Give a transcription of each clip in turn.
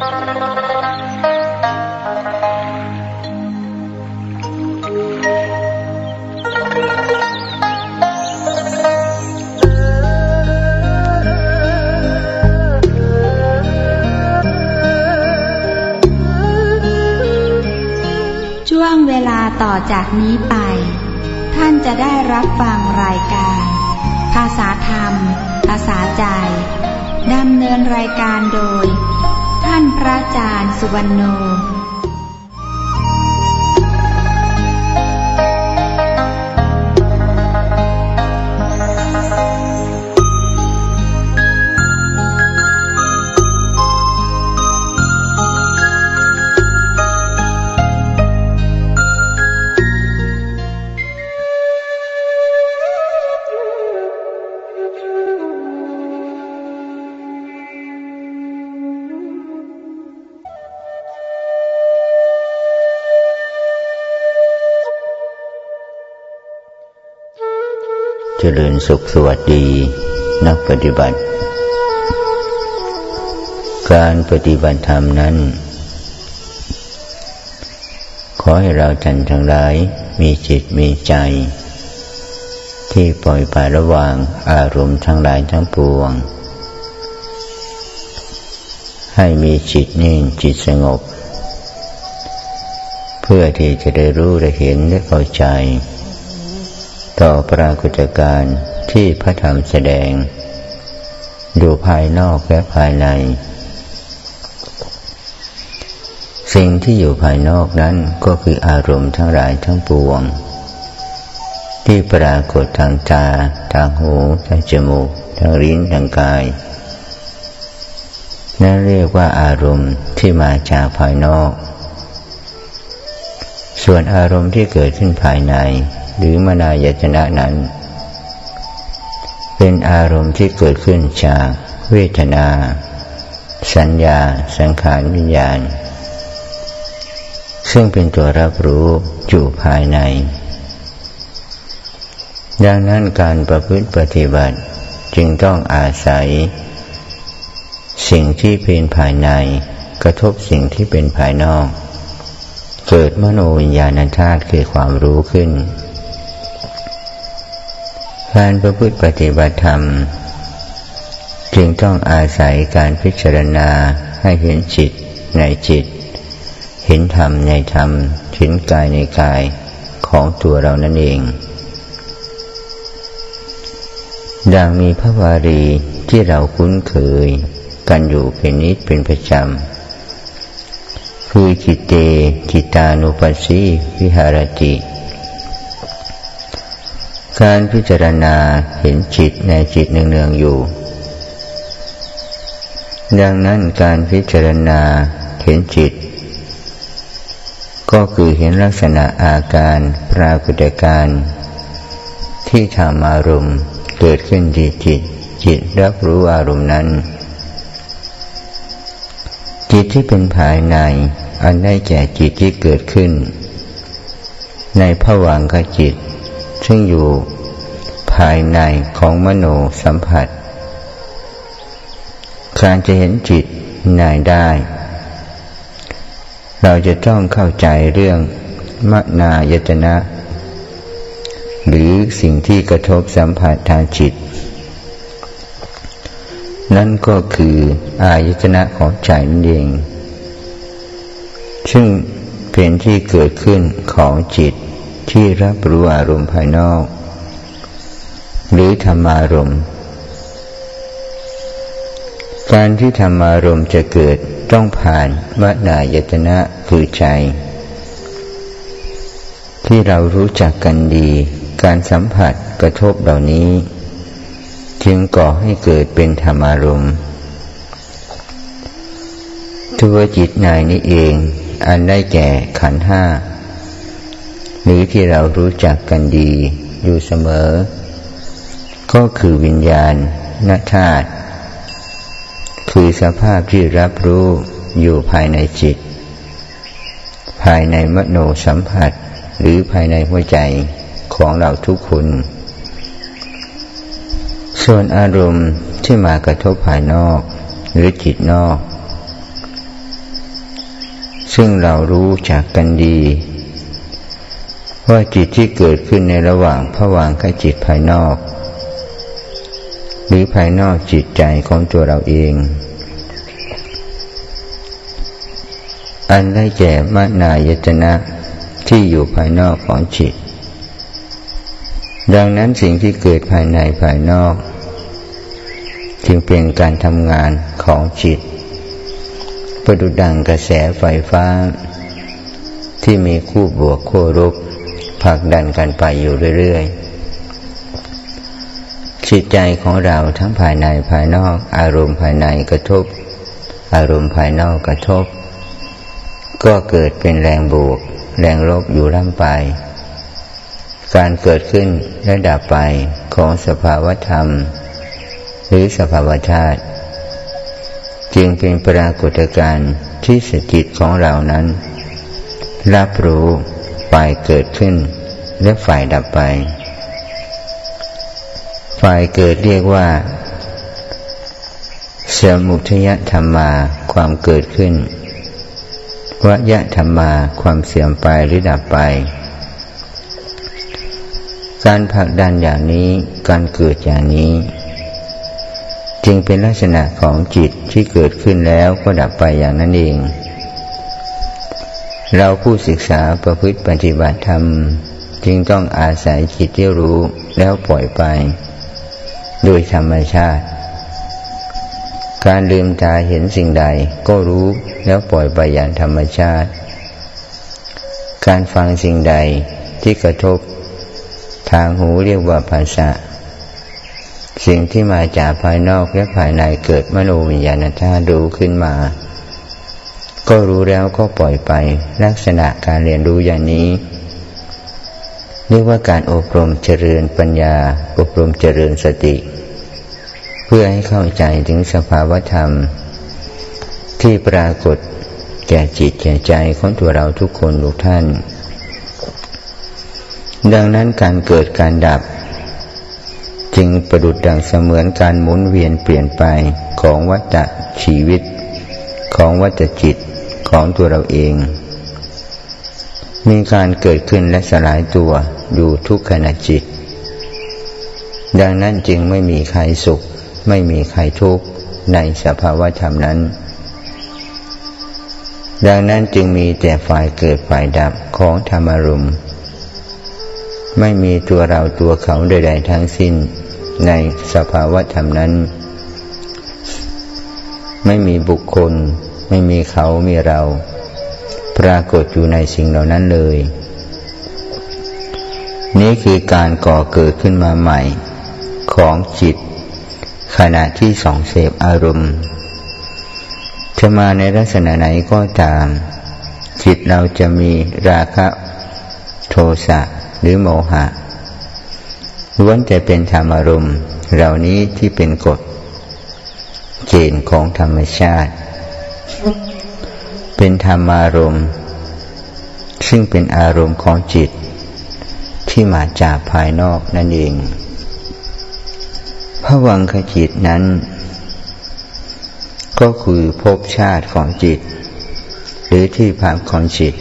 ช่วงเวลาต่อจากนี้ไป ท่านจะได้รับฟังรายการ ภาษาธรรม ภาษาใจดำเนินรายการโดย ท่านพระอาจารย์สุวรรณโน ริญสุขสวัสดี นักปฏิบัติ การปฏิบัติธรรมนั้น ขอให้เราท่านทั้งหลายมีจิตมีใจ ที่ปล่อยปละระวางอารมณ์ทั้งหลายทั้งปวง ให้มีจิตนิ่งจิตสงบ เพื่อที่จะได้รู้ได้เห็นได้เข้าใจ ต่อปรากฏการณ์ที่พระธรรมแสดง ดูภายนอกและภายใน สิ่งที่อยู่ภายนอกนั้นก็คืออารมณ์ทั้งหลายทั้งปวง ที่ปรากฏทางตาทางหูทางจมูกทางลิ้นทางกาย นั่นเรียกว่าอารมณ์ที่มาจากภายนอก ส่วนอารมณ์ที่เกิดขึ้นภายใน หรือมนายตนะนั้น เป็นอารมณ์ที่เกิดขึ้นจากเวทนา สัญญา สังขารวิญญาณ ซึ่งเป็นตัวรับรู้อยู่ภายใน ดังนั้นการประพฤติปฏิบัติจึงต้องอาศัย สิ่งที่เป็นภายใน กระทบสิ่งที่เป็นภายนอกเกิดมโนวิญญาณธาตุคือความรู้ขึ้น การประพฤติปฏิบัติธรรม จึงต้องอาศัยการพิจารณาให้เห็นจิตในจิต เห็นธรรมในธรรม เห็นกายในกายของตัวเรานั่นเอง ดังมีพระวารีที่เราคุ้นเคยกันอยู่เป็นนิดเป็นประจำ คือจิตเตจิตานุปัสสีวิหารติ การพิจารณาเห็นจิตในจิตเนืองๆอยู่ ดังนั้นการพิจารณาเห็นจิต ก็คือเห็นลักษณะอาการปรากฏการที่ทำอารมณ์เกิดขึ้นที่จิต จิตรับรู้อารมณ์นั้น จิตที่เป็นภายในอันได้แก่จิตที่เกิดขึ้น ในผวังขจิต ซึ่งอยู่ภายในของมโนสัมผัส การจะเห็นจิตในได้ เราจะต้องเข้าใจเรื่องมนายตนะ หรือสิ่งที่กระทบสัมผัสทางจิต นั่นก็คืออายตนะของใจนั่นเอง ซึ่งเป็นที่เกิดขึ้นของจิต ที่รับรู้อารมณ์ภายนอก หรือธรรมารมณ์การที่ธรรมารมณ์จะเกิดต้องผ่านวนายตนะคือใจ ที่เรารู้จักกันดี การสัมผัสกระทบเหล่านี้ จึงก่อให้เกิดเป็นธรรมารมณ์ตัวจิตนายนี้เอง อันได้แก่ขันห้า หรือที่เรารู้จักกันดีอยู่เสมอ ก็คือวิญญาณนธาตุคือสภาพที่รับรู้อยู่ภายในจิต ภายในมโนสัมผัส หรือภายในหัวใจของเราทุกคน ส่วนอารมณ์ที่มากระทบภายนอก หรือจิตนอก ซึ่งเรารู้จักกันดี ว่าจิตที่เกิดขึ้นในระหว่างผวางกับจิตภายนอก หรือภายนอกจิตใจของตัวเราเอง อันได้แก่มานายตนะที่อยู่ภายนอกของจิต ดังนั้นสิ่งที่เกิดภายในภายนอก จึงเป็นการทำงานของจิต ประดุดังกระแสไฟฟ้า ที่มีคู่บวกคู่ลบ ผลักดันกันไปอยู่เรื่อยๆจิตใจของเราทั้งภายในภายนอก อารมณ์ภายในกระทบ อารมณ์ภายนอกกระทบ ก็เกิดเป็นแรงบวก แรงลบอยู่ร่ำไป การเกิดขึ้นและดับไปของสภาวธรรม หรือสภาวธาตุจึงเป็นปรากฏการณ์ที่สจิตของเรานั้น รับรู้ ฝ่ายเกิดขึ้น และฝ่ายดับไป ฝ่ายเกิดเรียกว่า สมุทยธรรมาความเกิดขึ้นวยะธรรมาความเสื่อมไปหรือดับไป การผลักดันอย่างนี้การเกิดอย่างนี้ จึงเป็นลักษณะของจิตที่เกิดขึ้นแล้วก็ดับไปอย่างนั้นเอง เราผู้ศึกษาประพฤติปฏิบัติธรรม จึงต้องอาศัยจิตที่รู้แล้วปล่อยไป โดยธรรมชาติ การลืมตาเห็นสิ่งใดก็รู้แล้วปล่อยไปอย่างธรรมชาติ การฟังสิ่งใดที่กระทบ ทางหูเรียกว่าภาษาสิ่งที่มาจากภายนอกและภายในเกิดมโนวิญญาณธาตุรู้ขึ้นมา ก็รู้แล้วก็ปล่อยไปลักษณะการเรียนรู้อย่างนี้ เรียกว่าการอบรมเจริญปัญญา อบรมเจริญสติ เพื่อให้เข้าใจถึงสภาวธรรม ที่ปรากฏแก่จิตแก่ใจของตัวเราทุกคนทุกท่าน ดังนั้นการเกิดการดับ จึงประดุดดังเสมือนการหมุนเวียนเปลี่ยนไปของวัฏชีวิตของวัฏจิต ของตัวเราเอง มีการเกิดขึ้นและสลายตัวอยู่ทุกขณะจิต ดังนั้นจึงไม่มีใครสุข ไม่มีใครทุกข์ในสภาวะธรรมนั้น ดังนั้นจึงมีแต่ฝ่ายเกิดฝ่ายดับของธรรมรุมไม่มีตัวเราตัวเขาใดๆทั้งสิ้นในสภาวะธรรมนั้น ไม่มีบุคคล ไม่มีเขามีเรา ปรากฏอยู่ในสิ่งเหล่านั้นเลย นี้คือการก่อเกิดขึ้นมาใหม่ ของจิต ขณะที่สองเสพอารมณ์ จะมาในลักษณะไหนก็ตาม จิตเราจะมีราคะโทสะหรือโมหะล้วนจะเป็นธรรมอารมณ์เหล่านี้ที่เป็นกฎเกณฑ์ของธรรมชาติ เป็นธรรมารมณ์ ซึ่งเป็นอารมณ์ของจิต ที่มาจากภายนอกนั่นเองพระวังคจิตนั้น ก็คือภพชาติของจิต หรือที่พักของจิต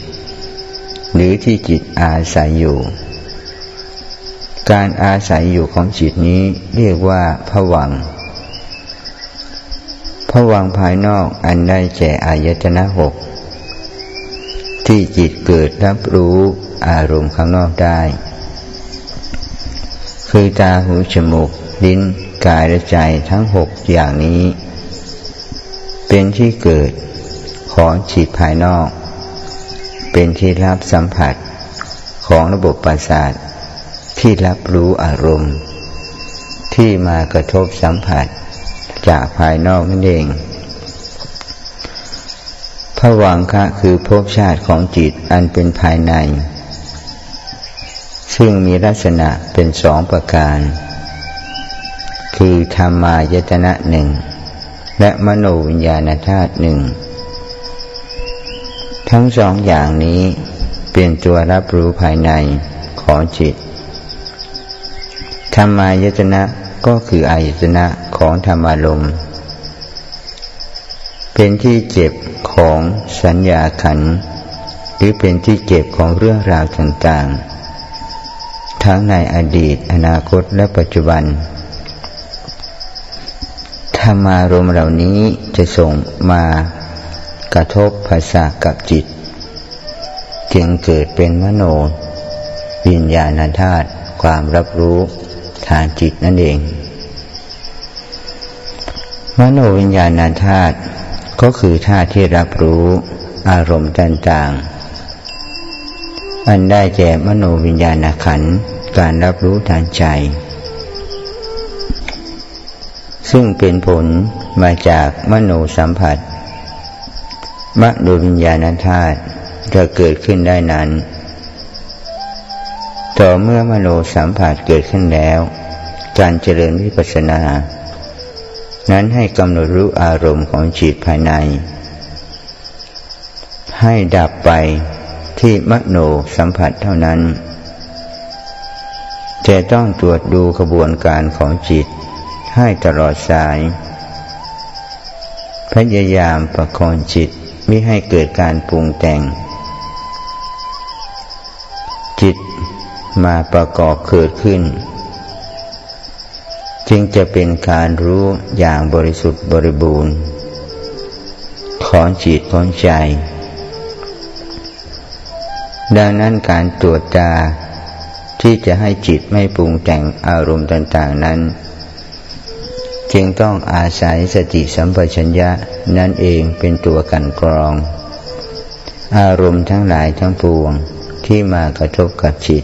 หรือที่จิตอาศัยอยู่ การอาศัยอยู่ของจิตนี้เรียกว่าผวัง ผวังภายนอกอันได้แก่อายตนะหกที่จิตเกิดรับรู้อารมณ์ข้างนอกได้ คือตาหูจมูกลิ้นกายและใจทั้งหกอย่างนี้ เป็นที่เกิดของจิตภายนอก เป็นที่รับสัมผัสของระบบประสาทที่รับรู้อารมณ์ ที่มากระทบสัมผัส จากภายนอกนั่นเองพระวังคะคือภพชาติของจิตอันเป็นภายใน ซึ่งมีลักษณะเป็นสองประการ คือธรรมายตนะหนึ่ง และมโนวิญญาณธาตุหนึ่ง ทั้งสองอย่างนี้เป็นตัวรับรู้ภายในของจิตธรรมายตนะ ก็คืออายตนะของธรรมารมณ์ เป็นที่เจ็บของสัญญาขัน หรือเป็นที่เจ็บของเรื่องราวต่างๆ ทั้งในอดีต อนาคตและปัจจุบัน ธรรมารมณ์เหล่านี้จะส่งมากระทบภาษากับจิต จึงเกิดเป็นมโนวิญญาณธาตุความรับรู้ ทางจิตนั่นเอง มโนวิญญาณธาตุก็คือธาตุที่รับรู้อารมณ์ต่างๆ อันได้แก่มโนวิญญาณขันการรับรู้ทางใจ ซึ่งเป็นผลมาจากมโนสัมผัสมโนวิญญาณธาตุจะเกิดขึ้นได้นั้น ต่อเมื่อมโนสัมผัสเกิดขึ้นแล้ว การเจริญวิปัสสนา นั้นให้กำหนดรู้อารมณ์ของจิตภายใน ให้ดับไปที่มโนสัมผัสเท่านั้น จะต้องตรวจดูกระบวนการของจิตให้ตลอดสาย พยายามประคองจิตไมิให้เกิดการปรุงแต่ง มาประกอบเกิดขึ้น จึงจะเป็นการรู้อย่างบริสุทธิ์บริบูรณ์ของจิตของใจ ดังนั้นการตรวจตาที่จะให้จิตไม่ปรุงแต่งอารมณ์ต่างๆนั้น จึงต้องอาศัยสติสัมปชัญญะนั่นเองเป็นตัวกันกรอง อารมณ์ทั้งหลายทั้งปวงที่มากระทบกับจิต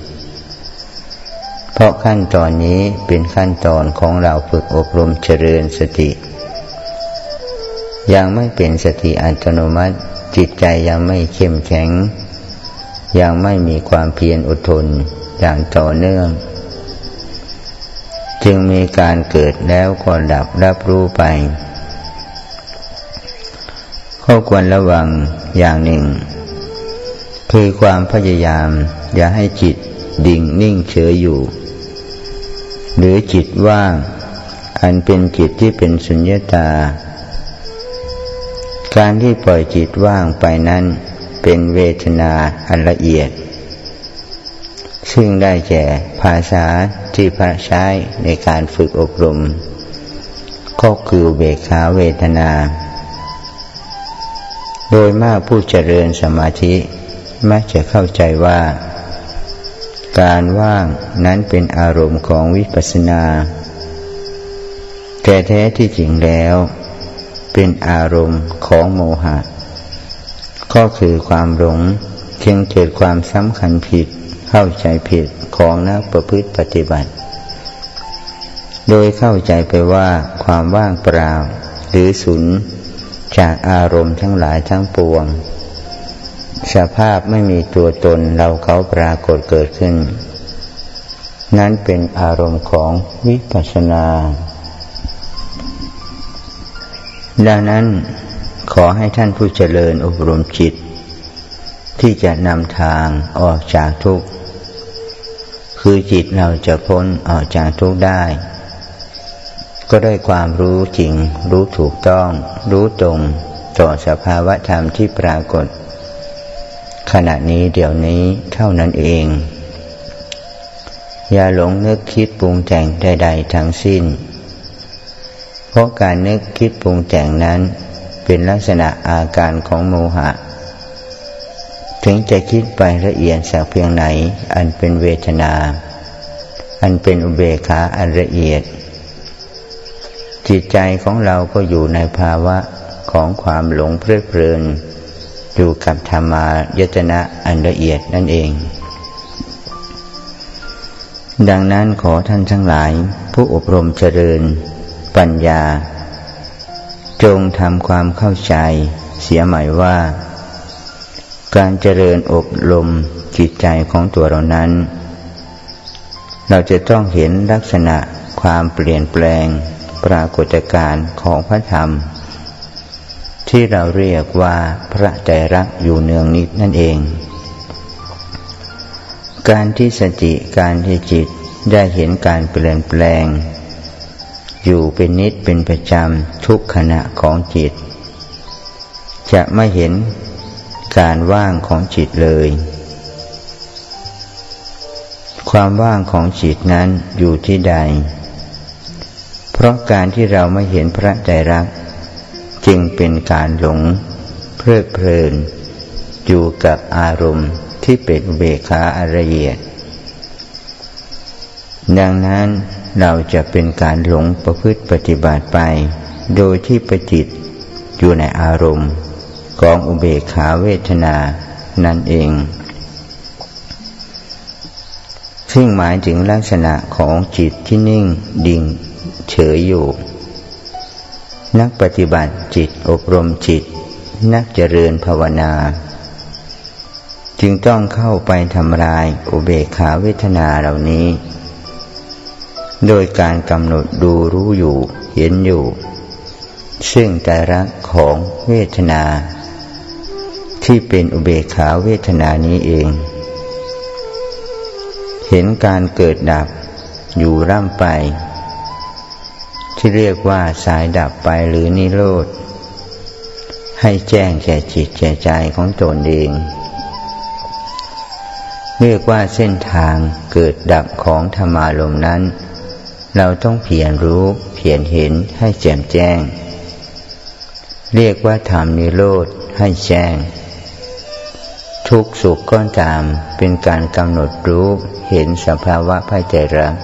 เพราะขั้นตอนนี้เป็นขั้นตอนของเราฝึกอบรมเจริญสติ ยังไม่เป็นสติอัตโนมัติ จิตใจยังไม่เข้มแข็ง ยังไม่มีความเพียรอดทนอย่างต่อเนื่อง จึงมีการเกิดแล้วก็ดับรับรู้ไปข้อควรระวังอย่างหนึ่ง คือความพยายามอย่าให้จิตดิ่งนิ่งเฉยอยู่ หรือจิตว่าง อันเป็นจิตที่เป็นสุญญตา การที่ปล่อยจิตว่างไปนั้น เป็นเวทนาอันละเอียด ซึ่งได้แก่ภาษาที่พระใช้ในการฝึกอบรม ก็คือเบขาเวทนา โดยมากผู้เจริญสมาธิมักจะเข้าใจว่า การว่างนั้นเป็นอารมณ์ของวิปัสสนา แต่แท้ที่จริงแล้ว เป็นอารมณ์ของโมหะ ก็คือความหลงเพียงเกิดความสำคัญผิดเข้าใจผิดของนักประพฤติปฏิบัติ โดยเข้าใจไปว่าความว่างเปล่า หรือสุญจากอารมณ์ทั้งหลายทั้งปวง สภาพไม่มีตัวตนเราเขาปรากฏเกิดขึ้น นั้นเป็นอารมณ์ของวิปัสสนา ดังนั้นขอให้ท่านผู้เจริญอบรมจิต ที่จะนำทางออกจากทุกข์คือจิตเราจะพ้นออกจากทุกข์ได้ ก็ได้ความรู้จริง รู้ถูกต้อง รู้ตรงต่อสภาวะธรรมที่ปรากฏ ขณะนี้เดี๋ยวนี้เท่านั้นเอง อย่าหลงนึกคิดปรุงแต่งใด ๆ ทั้งสิ้น เพราะการนึกคิดปรุงแต่งนั้นเป็นลักษณะอาการของโมหะ ถึงจะคิดไปละเอียดสักเพียงไหน อันเป็นเวทนา อันเป็นอุเบกขาอันละเอียด จิตใจของเราก็อยู่ในภาวะของความหลงเพลิดเพลิน อยู่กับธรรมายตนะอันละเอียดนั่นเอง ดังนั้นขอท่านทั้งหลาย ผู้อบรมเจริญ ปัญญา จงทำความเข้าใจ เสียหมายว่า การเจริญอบรมจิตใจของตัวเรานั้น เราจะต้องเห็นลักษณะความเปลี่ยนแปลงปรากฏการณ์ของพระธรรม ที่เราเรียกว่าพระใจรักอยู่เนืองนิดนั่นเอง การที่สติการที่จิตได้เห็นการเปลี่ยนแปลง อยู่เป็นนิดเป็นประจำทุกขณะของจิต จะไม่เห็นการว่างของจิตเลย ความว่างของจิตนั้นอยู่ที่ใด เพราะการที่เราไม่เห็นพระใจรัก จึงเป็นการหลงเพลิดเพลิน อยู่กับอารมณ์ที่เป็นเบขาอารเอียด ดังนั้นเราจะเป็นการหลงประพฤติปฏิบัติไป โดยที่ประจิตอยู่ในอารมณ์ของอุเบกขาเวทนานั่นเอง ซึ่งหมายถึงลักษณะของจิตที่นิ่งดิ่งเฉยอยู่ นักปฏิบัติจิตอบรมจิต นักเจริญภาวนา จึงต้องเข้าไปทำลายอุเบกขาเวทนาเหล่านี้ โดยการกำหนดดูรู้อยู่เห็นอยู่ ซึ่งแต่ละของเวทนา ที่เป็นอุเบกขาเวทนานี้เอง เห็นการเกิดดับอยู่ร่ำไป ที่เรียกว่าสายดับไปหรือนิโรธ ให้แจ้งแก่จิตแก่ใจของตนเอง เรียกว่าเส้นทางเกิดดับของธรรมารมนั้น เราต้องเพียรรู้เพียรเห็นให้แจ่มแจ้ง เรียกว่าธรรมนิโรธให้แจ้ง ทุกสุขก็ตามเป็นการกำหนดรู้เห็นสภาวะภายใจรัก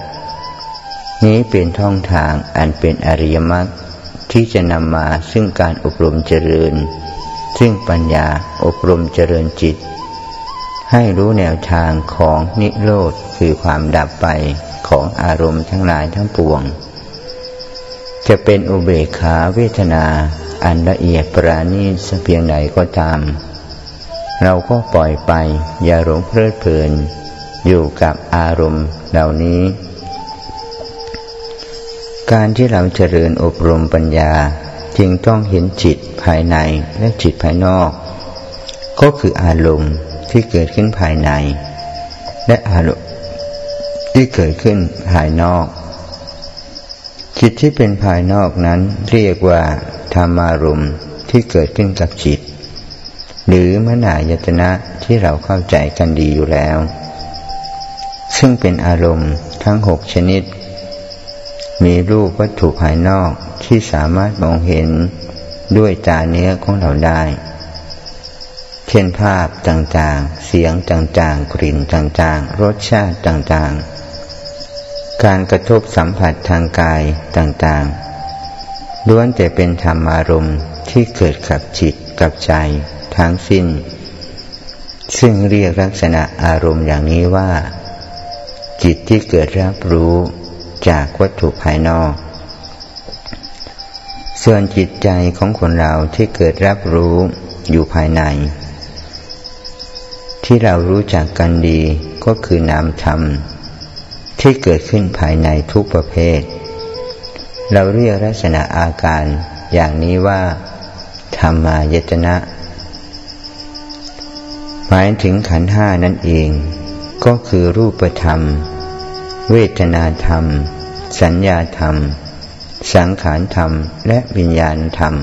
นี้เป็นท่องทางอันเป็นอริยมรรคที่จะนำมาซึ่งการอบรมเจริญ ซึ่งปัญญาอบรมเจริญจิต ให้รู้แนวทางของนิโรธคือความดับไปของอารมณ์ทั้งหลายทั้งปวง จะเป็นอุเบกขาเวทนาอันละเอียดปราณีสเพียงไหนก็ตาม เราก็ปล่อยไปอย่าหลงเพลิดเพลินอยู่กับอารมณ์เหล่านี้ การที่เราเจริญอบรมปัญญาจึงต้องเห็นจิตภายในและจิตภายนอก ก็คืออารมณ์ที่เกิดขึ้นภายใน และอารมณ์ที่เกิดขึ้นภายนอก จิตที่เป็นภายนอกนั้นเรียกว่าธรรมารมณ์ที่เกิดขึ้นกับจิต หรือมนายตนะที่เราเข้าใจกันดีอยู่แล้ว ซึ่งเป็นอารมณ์ทั้งหกชนิด มีรูปวัตถุภายนอกที่สามารถมองเห็นด้วยตาเนื้อของเราได้ เช่นภาพต่างๆ เสียงต่างๆ กลิ่นต่างๆ รสชาติต่างๆ การกระทบสัมผัสทางกายต่างๆ ล้วนแต่เป็นธรรมารมณ์ที่เกิดกับจิตกับใจทั้งสิ้น ซึ่งเรียกลักษณะอารมณ์อย่างนี้ว่า จิตที่เกิดรับรู้ จากวัตถุภายนอก ส่วนจิตใจของคนเราที่เกิดรับรู้อยู่ภายใน ที่เรารู้จักกันดีก็คือนามธรรม ที่เกิดขึ้นภายในทุกประเภท เราเรียกลักษณะอาการอย่างนี้ว่า ธรรมายตนะ หมายถึงขันห้านั่นเอง ก็คือรูปธรรม เวทนาธรรม สัญญาธรรม สังขารธรรม และวิญญาณธรรม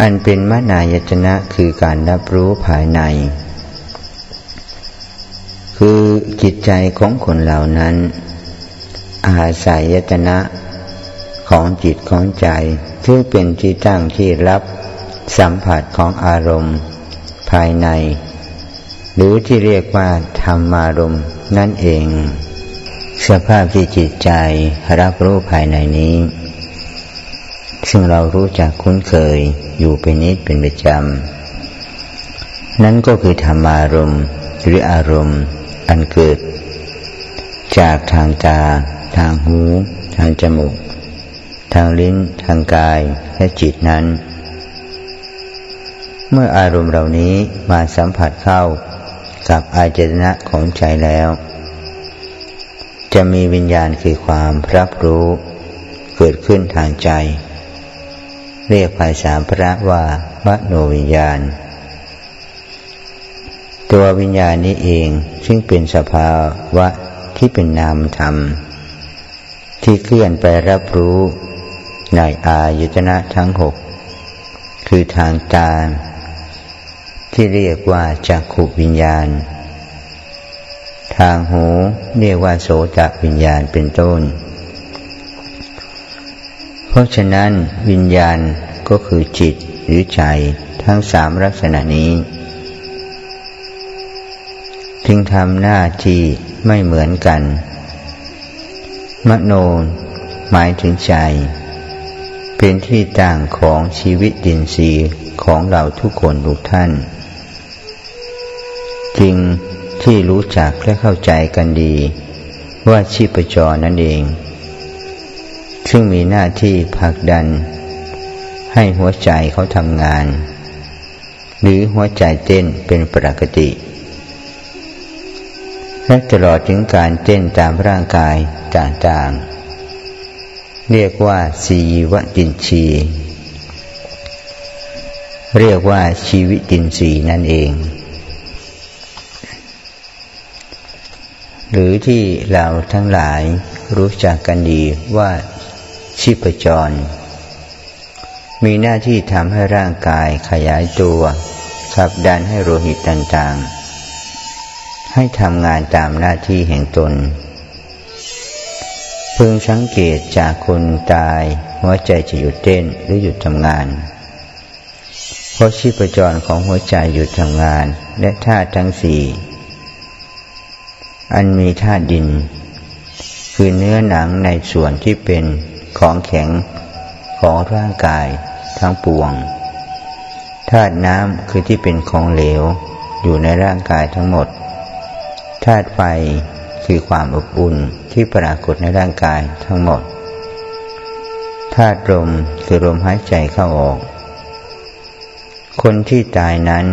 อันเป็นมนายตนะคือการรับรู้ภายใน คือจิตใจของคนเหล่านั้น อาศัยยตนะของจิตของใจที่เป็นที่ตั้งที่รับสัมผัสของอารมณ์ ภายใน หรือที่เรียกว่าธรรมารมณ์ นั่นเอง สภาพที่จิตใจรับรู้ภายในนี้ ซึ่งเรารู้จักคุ้นเคยอยู่เป็นนิดเป็นประจำ นั่นก็คือธรรมารมหรืออารมณ์อันเกิด จากทางตา ทางหู ทางจมูก ทางลิ้น ทางกายและจิตนั้น เมื่ออารมณ์เหล่านี้มาสัมผัสเข้า กับอาจนะของใจแล้ว จะมีวิญญาณคือความรับรู้เกิดขึ้นทางใจ เรียกภาษาพระว่ามโนวิญญาณ ตัววิญญาณนี้เองซึ่งเป็นสภาวะที่เป็นนามธรรม ที่เคลื่อนไปรับรู้ในอายตนะทั้งหกคือทางตา ที่เรียกว่าจักขุวิญญาณ ทางหูเรียกว่าโสตวิญญาณเป็นต้น เพราะฉะนั้นวิญญาณก็คือจิตหรือใจทั้งสามลักษณะนี้ จึงทำหน้าที่ไม่เหมือนกัน มโนหมายถึงใจ เป็นที่ตั้งของชีวิตดินสีของเราทุกคนทุกท่าน จริงที่รู้จักและเข้าใจกันดี ว่าชีพจรนั่นเอง ซึ่งมีหน้าที่ผลักดัน ให้หัวใจเขาทำงาน หรือหัวใจเต้นเป็นปกติและตลอดถึงการเต้นตามร่างกายต่างๆ เรียกว่าสีวจินชีเรียกว่าชีวิตินทรีย์นั่นเอง หรือที่เราทั้งหลายรู้จักกันดีว่าชีพจร มีหน้าที่ทำให้ร่างกายขยายตัวขับดันให้โลหิตต่างๆ ให้ทำงานตามหน้าที่แห่งตน พึงสังเกตจากคนตายหัวใจจะหยุดเต้นหรือหยุดทำงาน เพราะชีพจรของหัวใจหยุดทำงานและธาตุทั้งสี่ อันมีธาตุดิน คือเนื้อหนังในส่วนที่เป็นของแข็งของร่างกายทั้งปวงธาตุน้ำคือที่เป็นของเหลวอยู่ในร่างกายทั้งหมดธาตุไฟคือความอบอุ่นที่ปรากฏในร่างกายทั้งหมดธาตุลมคือลมหายใจเข้าออก คนที่ตายนั้น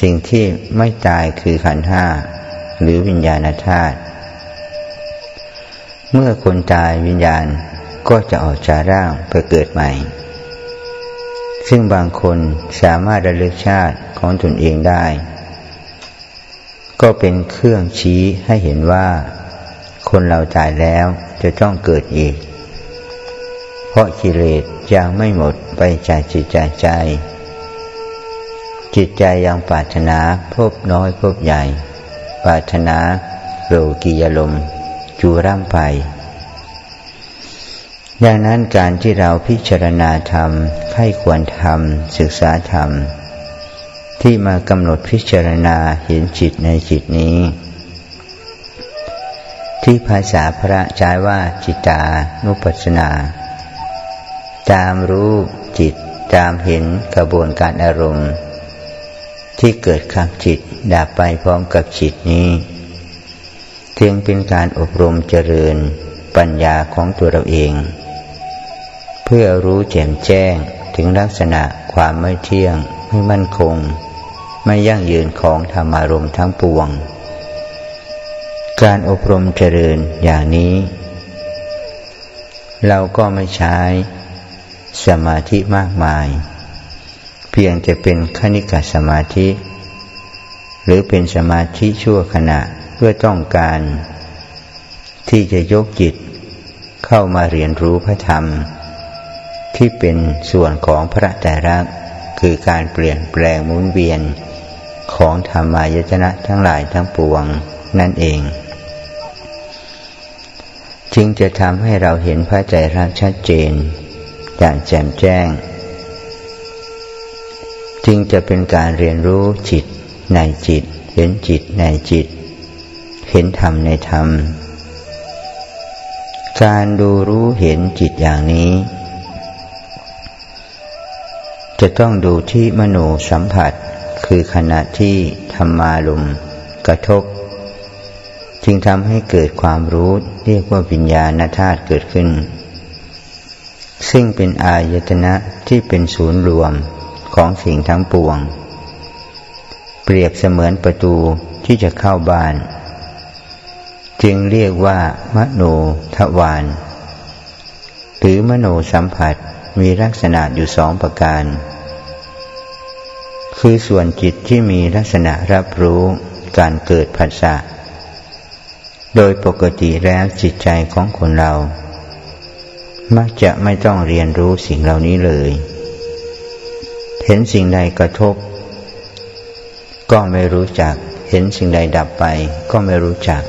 สิ่งที่ไม่ตายคือขันห้า หรือวิญญาณธาตุเมื่อคนตายวิญญาณก็จะออกจากร่างไปเกิดใหม่ ซึ่งบางคนสามารถระลึกชาติของตนเองได้ ก็เป็นเครื่องชี้ให้เห็นว่า คนเราตายแล้วจะต้องเกิดอีก เพราะกิเลสยังไม่หมดไปจากจิตใจใจ จิตใจยังปรารถนาพบน้อยพบใหญ่ ปรารถนาโลกียลมจูร่ำไป ดังนั้นการที่เราพิจารณาธรรมให้ควรทำศึกษาธรรม ที่มากำหนดพิจารณาเห็นจิตในจิตนี้ ที่ภาษาพระใช้ว่าจิตานุปัสสนา ตามรู้จิตตามเห็นกระบวนการอารมณ์ ที่เกิดขับจิต ดับไปพร้อมกับจิตนี้จึงเป็นการอบรมเจริญปัญญาของตัวเราเอง เพื่อรู้แจ่มแจ้งถึงลักษณะความไม่เที่ยงไม่มั่นคง ไม่ยั่งยืนของธรรมารมทั้งปวง การอบรมเจริญอย่างนี้ เราก็ไม่ใช้สมาธิมากมาย เพียงจะเป็นคณิกสมาธิ หรือเป็นสมาธิชั่วขณะเพื่อต้องการ ที่จะยกจิตเข้ามาเรียนรู้พระธรรม ที่เป็นส่วนของพระแต่รักคือการเปลี่ยนแปลงมุนเวียนของธรรมายตนะทั้งหลายทั้งปวงนั่นเอง จึงจะทำให้เราเห็นพระใจรักชัดเจน อย่างแจ่มแจ้ง จึงจะเป็นการเรียนรู้จิตในจิต เห็นจิตในจิต เห็นธรรมในธรรม การดูรู้เห็นจิตอย่างนี้ จะต้องดูที่มโนสัมผัส คือขณะที่ธรรมาลมกระทบ จึงทำให้เกิดความรู้เรียกว่าวิญญาณธาตุเกิดขึ้น ซึ่งเป็นอายตนะที่เป็นศูนย์รวม ของสิ่งทั้งปวง เปรียบเสมือนประตูที่จะเข้าบ้าน จึงเรียกว่ามโนทวารหรือมโนสัมผัสมีลักษณะอยู่สองประการ คือส่วนจิตที่มีลักษณะรับรู้การเกิดผัสสะโดยปกติแล้วจิตใจของคนเรา มักจะไม่ต้องเรียนรู้สิ่งเหล่านี้เลย ห็นสิ่งใดกระทบ ก็ไม่รู้จัก เห็นสิ่งใดดับไป ก็ไม่รู้จัก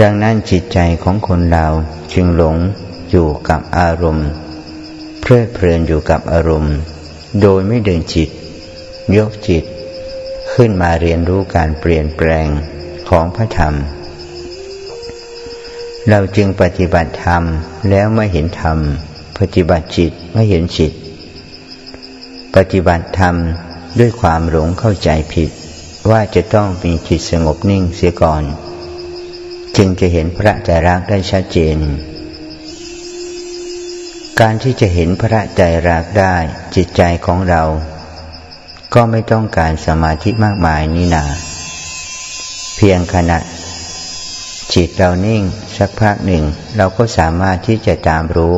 ดังนั้นจิตใจของคนเราจึงหลงอยู่กับอารมณ์ เพลิดเพลินอยู่กับอารมณ์ โดยไม่ดึงจิต ยกจิต ขึ้นมาเรียนรู้การเปลี่ยนแปลงของพระธรรม เราจึงปฏิบัติธรรมแล้วไม่เห็นธรรม ปฏิบัติจิตไม่เห็นจิต ปฏิบัติธรรมด้วยความหลงเข้าใจผิด ว่าจะต้องมีจิตสงบนิ่งเสียก่อน จึงจะเห็นพระใจรักได้ชัดเจน การที่จะเห็นพระใจรักได้จิตใจของเรา ก็ไม่ต้องการสมาธิมากมายนี่นาเพียงขณะ จิตเรานิ่งสักพักหนึ่ง เราก็สามารถที่จะตามรู้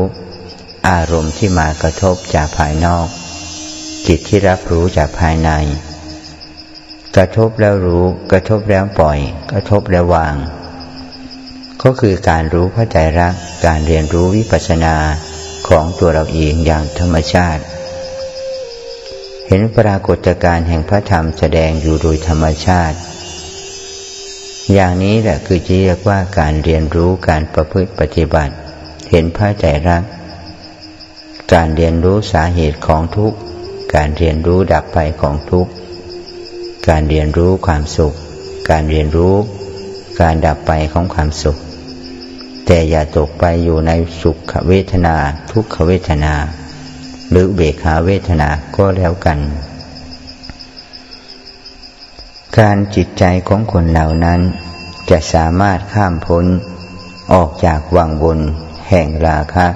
อารมณ์ที่มากระทบจากภายนอก จิตที่รับรู้จากภายใน กระทบแล้วรู้ กระทบแล้วปล่อย กระทบแล้ววาง ก็คือการรู้เข้าใจรัก การเรียนรู้วิปัสสนาของตัวเราเองอย่างธรรมชาติ เห็นปรากฏการณ์แห่งพระธรรมแสดงอยู่โดยธรรมชาติ อย่างนี้แหละคือจะเรียกว่าการเรียนรู้การประพฤติปฏิบัติ เห็นพระใจรัก การเรียนรู้สาเหตุของทุกข์ การเรียนรู้ดับไปของทุกข์ การเรียนรู้ความสุข การเรียนรู้การดับไปของความสุข แต่อย่าตกไปอยู่ในสุขเวทนา ทุกขเวทนา หรือเบขาเวทนาก็แล้วกัน การจิตใจของคนเหล่านั้นจะสามารถข้ามพ้นออกจากวังวนแห่งราคะ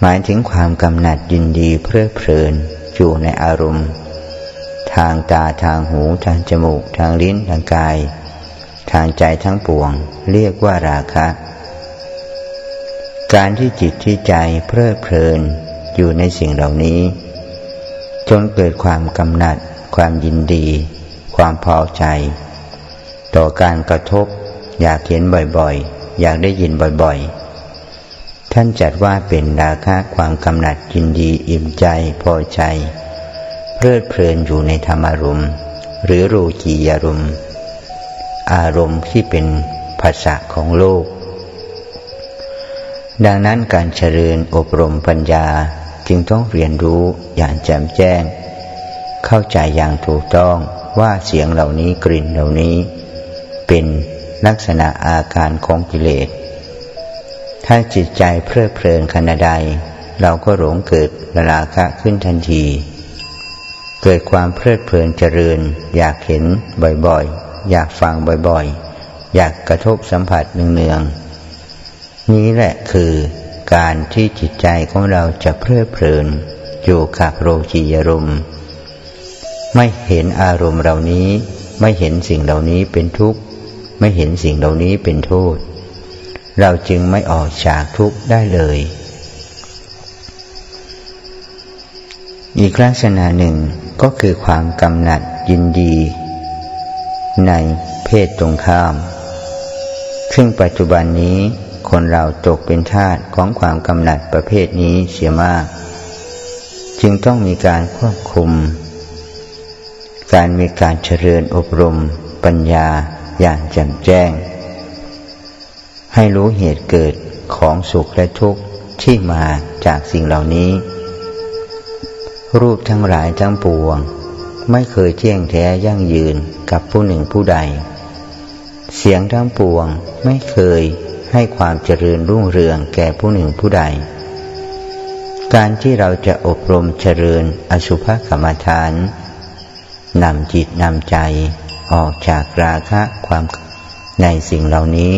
หมายถึงความกำหนัดยินดีเพลิดเพลินอยู่ในอารมณ์ ทางตาทางหูทางจมูก ทางลิ้นทางกาย ทางใจทั้งปวง เรียกว่าราคะ การที่จิตที่ใจเพลิดเพลินอยู่ในสิ่งเหล่านี้ จนเกิดความกำหนัด ความยินดี ความพอใจ ต่อการกระทบ อยากเห็นบ่อยๆ อยากได้ยินบ่อยๆ ท่านจัดว่าเป็นราคะความกำหนัดยินดีอิ่มใจพอใจ เพลิดเพลินอยู่ในธรรมารมณ์หรือรูจียารมณ์ อารมณ์ที่เป็นภาษาของโลก ดังนั้นการเจริญอบรมปัญญาจึงต้องเรียนรู้อย่างแจ่มแจ้ง เข้าใจอย่างถูกต้องว่าเสียงเหล่านี้กลิ่นเหล่านี้ เป็นลักษณะอาการของกิเลส ถ้าจิตใจเพลิดเพลินขณะใด เราก็หลงเกิดราคะขึ้นทันที เกิดความเพลิดเพลินเจริญ อยากเห็นบ่อยๆ อยากฟังบ่อยๆ อยากกระทบสัมผัสเนืองๆนี้แหละคือการที่จิตใจของเราจะเพลิดเพลินอยู่กับโรจียรมณ์ ไม่เห็นอารมณ์เหล่านี้ ไม่เห็นสิ่งเหล่านี้เป็นทุกข์ ไม่เห็นสิ่งเหล่านี้เป็นโทษ เราจึงไม่ออกจากทุกข์ได้เลย อีกลักษณะหนึ่งก็คือความกำหนัดยินดี ในเพศตรงข้าม ซึ่งปัจจุบันนี้คนเราตกเป็นทาสของความกำหนัดประเภทนี้เสียมาก จึงต้องมีการควบคุม การมีการเจริญอบรมปัญญาอย่างแจ่มแจ้ง ให้รู้เหตุเกิดของสุขและทุกข์ที่มาจากสิ่งเหล่านี้ รูปทั้งหลายทั้งปวง ไม่เคยเที่ยงแท้ยั่งยืนกับผู้หนึ่งผู้ใด เสียงทั้งปวงไม่เคยให้ความเจริญรุ่งเรืองแก่ผู้หนึ่งผู้ใด การที่เราจะอบรมเจริญอสุภกรรมฐานนำจิตนำใจออกจากราคะความในสิ่งเหล่านี้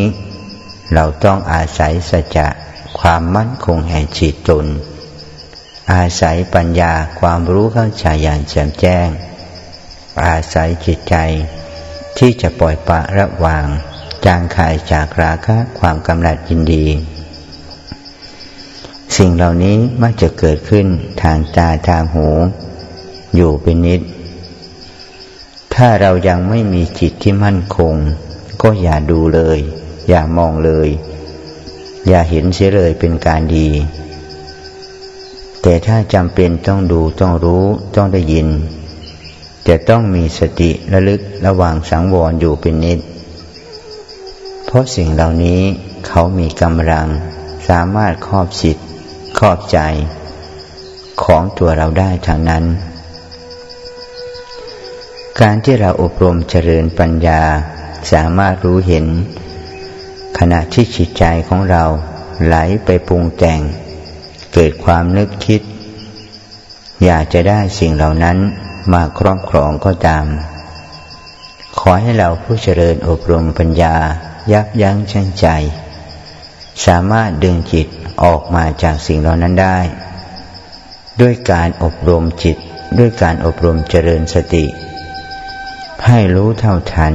เราต้องอาศัยสัจจะความมั่นคงแห่งจิตตน อาศัยปัญญาความรู้เข้าใจอย่างแจ่มแจ้ง อาศัยจิตใจที่จะปล่อยปะระวาง จางคายจากราคะความกำลัดยินดี สิ่งเหล่านี้มักจะเกิดขึ้นทางตาทางหู อยู่เป็นนิด ถ้าเรายังไม่มีจิตที่มั่นคง ก็อย่าดูเลย อย่ามองเลย อย่าเห็นเสียเลยเป็นการดี แต่ถ้าจำเป็นต้องดูต้องรู้ต้องได้ยิน จะต้องมีสติระลึกระหว่างสังวรอยู่เป็นนิด เพราะสิ่งเหล่านี้เขามีกำลัง สามารถครอบจิตครอบใจ ของตัวเราได้ทางนั้น การที่เราอบรมเจริญปัญญาสามารถรู้เห็น ขณะที่จิตใจของเราไหลไปปรุงแต่ง เกิดความนึกคิด อยากจะได้สิ่งเหล่านั้นมาครอบครองก็ตาม ขอให้เราผู้เจริญอบรมปัญญายับยั้งชั่งใจ สามารถดึงจิตออกมาจากสิ่งเหล่านั้นได้ ด้วยการอบรมจิตด้วยการอบรมเจริญสติ ให้รู้เท่าทัน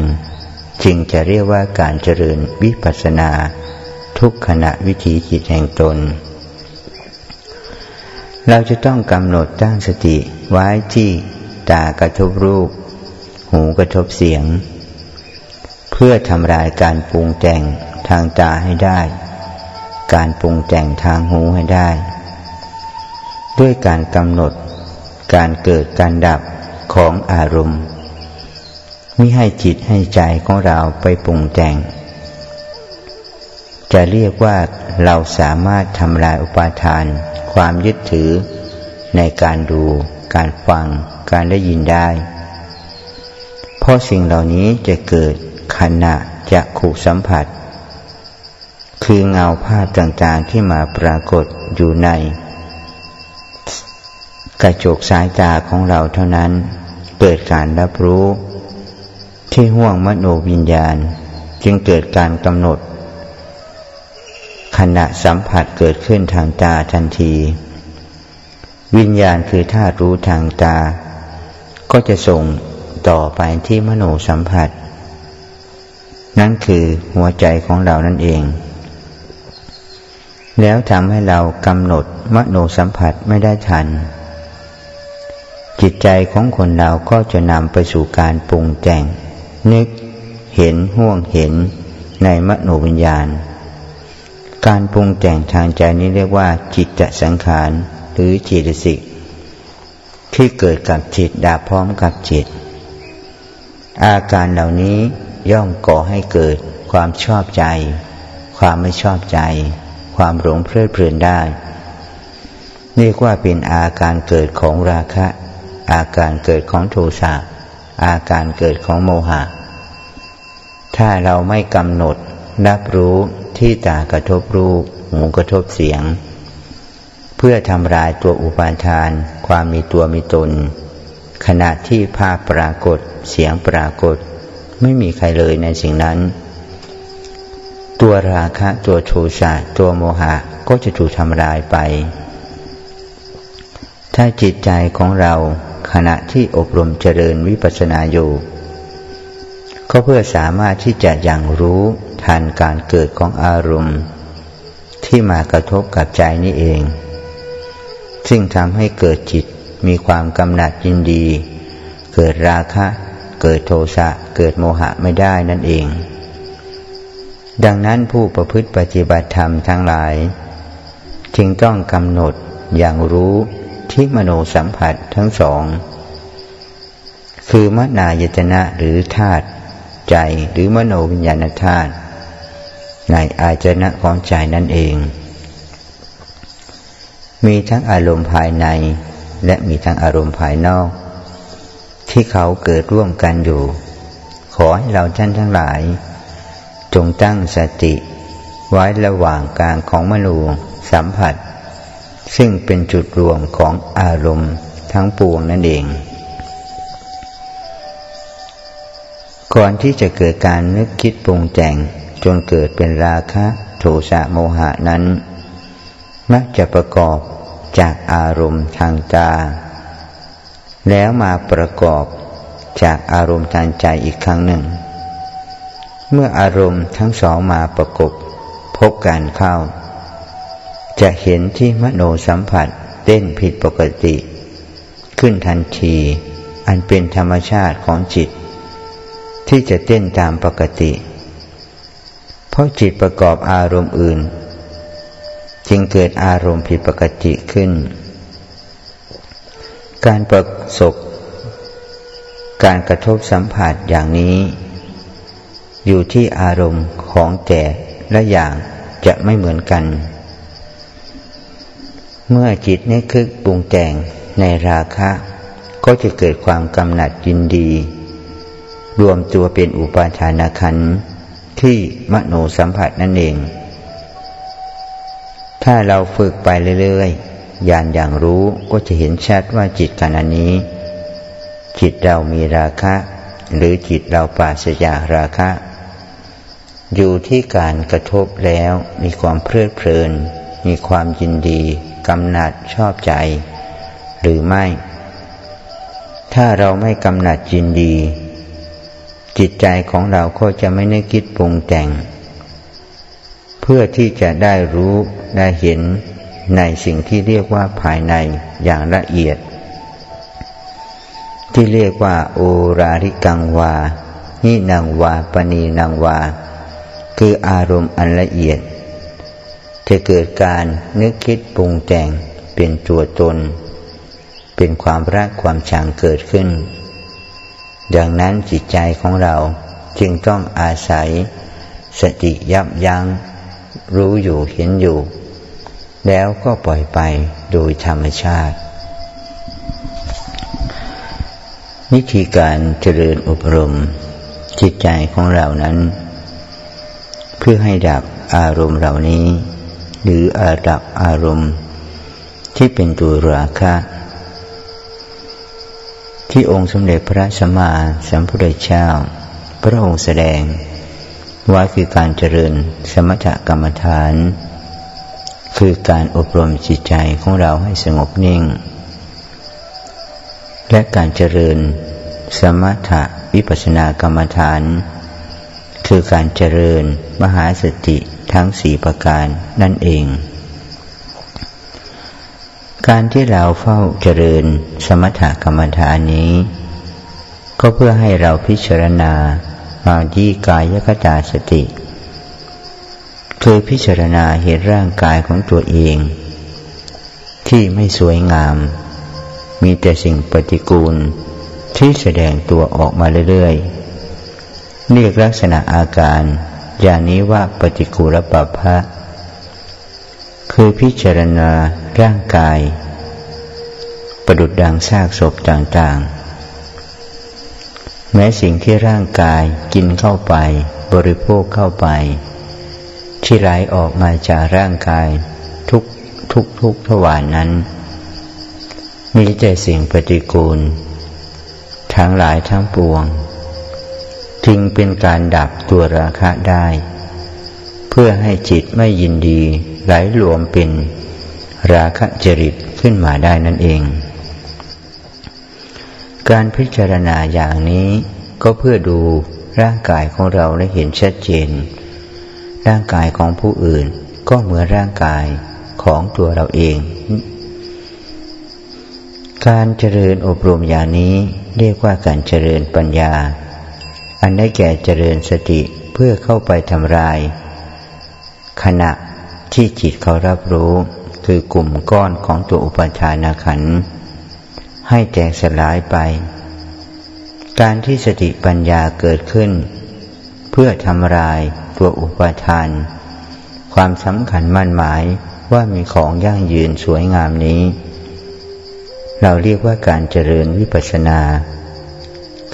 จึงจะเรียกว่าการเจริญวิปัสสนา ทุกขณะวิถีจิตแห่งตน เราจะต้องกำหนดตั้งสติไว้ที่ตากระทบรูป หูกระทบเสียง เพื่อทำลายการปรุงแต่งทางตาให้ได้ การปรุงแต่งทางหูให้ได้ ด้วยการกำหนดการเกิดการดับของอารมณ์ มิให้จิตให้ใจของเราไปปรุงแต่ง จะเรียกว่าเราสามารถทำลายอุปาทาน ความยึดถือ ในการดู การฟัง การได้ยินได้ เพราะสิ่งเหล่านี้จะเกิดขณะจะขู่สัมผัส คือเงาภาพต่างๆที่มาปรากฏอยู่ใน กระจกสายตาของเราเท่านั้น เกิดการรับรู้ ที่ห่วงมโนวิญญาณจึงเกิดการกำหนด ขณะสัมผัสเกิดขึ้นทางตาทันที วิญญาณคือธาตุรู้ทางตา ก็จะส่งต่อไปที่มโนสัมผัส นั่นคือหัวใจของเรานั่นเอง แล้วทำให้เรากำหนดมโนสัมผัสไม่ได้ทัน จิตใจของคนเราก็จะนำไปสู่การปรุงแต่ง นึกเห็นห่วงเห็นในมโนวิญญาณ การปรุงแต่งทางใจนี้เรียกว่า จิตตสังขารหรือจิตสิกที่เกิดกับจิตดาพร้อมกับจิต อาการเหล่านี้ย่อมก่อให้เกิดความชอบใจ ความไม่ชอบใจ ความหลงเพลิดเพลินได้เรียกว่าเป็นอาการเกิดของราคะ อาการเกิดของโทสะ อาการเกิดของโมหะ ถ้าเราไม่กำหนดรับรู้ที่ตากระทบรูป หูกระทบเสียง เพื่อทำลายตัวอุปาทาน ความมีตัวมีตน ขณะที่ภาพปรากฏเสียงปรากฏ ไม่มีใครเลยในสิ่งนั้น ตัวราคะตัวโทสะตัวโมหะก็จะถูกทำลายไป ถ้าจิตใจของเรา ขณะที่อบรมเจริญวิปัสสนาอยู่ ก็เพื่อสามารถที่จะยังรู้ทันการเกิดของอารมณ์ ที่มากระทบกับใจนี้เอง ซึ่งทำให้เกิดจิตมีความกำหนัดยินดี เกิดราคะ เกิดโทสะ เกิดโมหะไม่ได้นั่นเอง ดังนั้นผู้ประพฤติปฏิบัติธรรมทั้งหลาย จึงต้องกำหนดอย่างรู้ ที่มโนสัมผัสทั้งสอง คือมนายตนะหรือธาตุใจหรือมโนวิญญาณธาตุในอาจนะของใจนั่นเอง มีทั้งอารมณ์ภายใน และมีทั้งอารมณ์ภายนอก ที่เขาเกิดร่วมกันอยู่ ขอให้เราท่านทั้งหลาย จงตั้งสติ ไว้ระหว่างกลางของมโนสัมผัส ซึ่งเป็นจุดรวมของอารมณ์ทั้งปวงนั่นเอง ก่อนที่จะเกิดการนึกคิดปรุงแต่งจนเกิดเป็นราคะโทสะโมหะนั้น มักจะประกอบจากอารมณ์ทางตา แล้วมาประกอบจากอารมณ์ทางใจอีกครั้งหนึ่ง เมื่ออารมณ์ทั้งสองมาประกบพบกันเข้า จะเห็นที่มโนสัมผัสเต้นผิดปกติ ขึ้นทันที อันเป็นธรรมชาติของจิต ที่จะเต้นตามปกติ เพราะจิตประกอบอารมณ์อื่น จึงเกิดอารมณ์ผิดปกติขึ้น การประสบ การกระทบสัมผัสอย่างนี้ อยู่ที่อารมณ์ของแต่ละอย่างจะไม่เหมือนกัน เมื่อจิตนี้คึกปรุงแต่งในราคะ ก็จะเกิดความกำหนัดยินดี รวมตัวเป็นอุปาทานขันที่มโนสัมผัสนั่นเอง ถ้าเราฝึกไปเรื่อยๆยานอย่างรู้ก็จะเห็นชัดว่าจิตขณะนี้ จิตเรามีราคะ หรือจิตเราปราศจากราคะ อยู่ที่การกระทบแล้วมีความเพลิดเพลิน มีความยินดี กำหนัดชอบใจ หรือไม่ ถ้าเราไม่กำหนัดยินดี จิตใจของเราก็จะไม่นึกคิดปรุงแต่ง เพื่อที่จะได้รู้ได้เห็นในสิ่งที่เรียกว่าภายในอย่างละเอียด ที่เรียกว่าโอราริกังวาหินังวาปณีนังวา คืออารมณ์อันละเอียด จะเกิดการนึกคิดปรุงแต่งเป็นตัวตน เป็นความรักความชังเกิดขึ้น ดังนั้นจิตใจของเราจึงต้องอาศัย สติยับยัง้งรู้อยู่เห็นอยู่ แล้วก็ปล่อยไปโดยธรรมชาติวิธีการเจริญอบรม จิตใจของเรานั้น เพื่อให้ดับอารมณ์เหล่านี้ หรืออาดับอารมณ์ ที่เป็นตัวราคะที่องค์สมเด็จพระสัมมาสัมพุทธเจ้า พระองค์แสดงว่าคือการเจริญสมถกรรมฐาน คือการอบรมจิตใจของเราให้สงบนิ่ง และการเจริญสมถะวิปัสสนากรรมฐาน คือการเจริญมหาสติ ทั้งสี่ประการนั่นเอง การที่เราเฝ้าเจริญสมถกรรมฐานนี้ ก็เพื่อให้เราพิจารณามาที่กายคตาสติเคยพิจารณาเห็นร่างกายของตัวเอง ที่ไม่สวยงาม มีแต่สิ่งปฏิกูลที่แสดงตัวออกมาเรื่อยๆเรียกลักษณะอาการ อย่างนี้ว่าปฏิกูลปภะคือพิจารณาร่างกาย ประดุดดังซากศพต่างๆ แม้สิ่งที่ร่างกายกินเข้าไป บริโภคเข้าไป ที่ไหลออกมาจากร่างกายทุกทุกทุกทวารนนั้น มีแต่สิ่งปฏิกูล ทั้งหลายทั้งปวง จึงเป็นการดับตัวราคะได้ เพื่อให้จิตไม่ยินดีไหลรวมเป็นราคะจริตขึ้นมาได้นั่นเอง การพิจารณาอย่างนี้ก็เพื่อดูร่างกายของเราได้เห็นชัดเจน ร่างกายของผู้อื่นก็เหมือนร่างกายของตัวเราเอง การเจริญอบรมอย่างนี้เรียกว่าการเจริญปัญญา อันได้แก่เจริญสติเพื่อเข้าไปทำลาย ขณะที่จิตเขารับรู้คือกลุ่มก้อนของตัวอุปทานาขันให้แตกสลายไป การที่สติปัญญาเกิดขึ้น เพื่อทำลายตัวอุปทาน ความสำคัญมั่นหมายว่ามีของยั่งยืนสวยงามนี้ เราเรียกว่าการเจริญวิปัสนา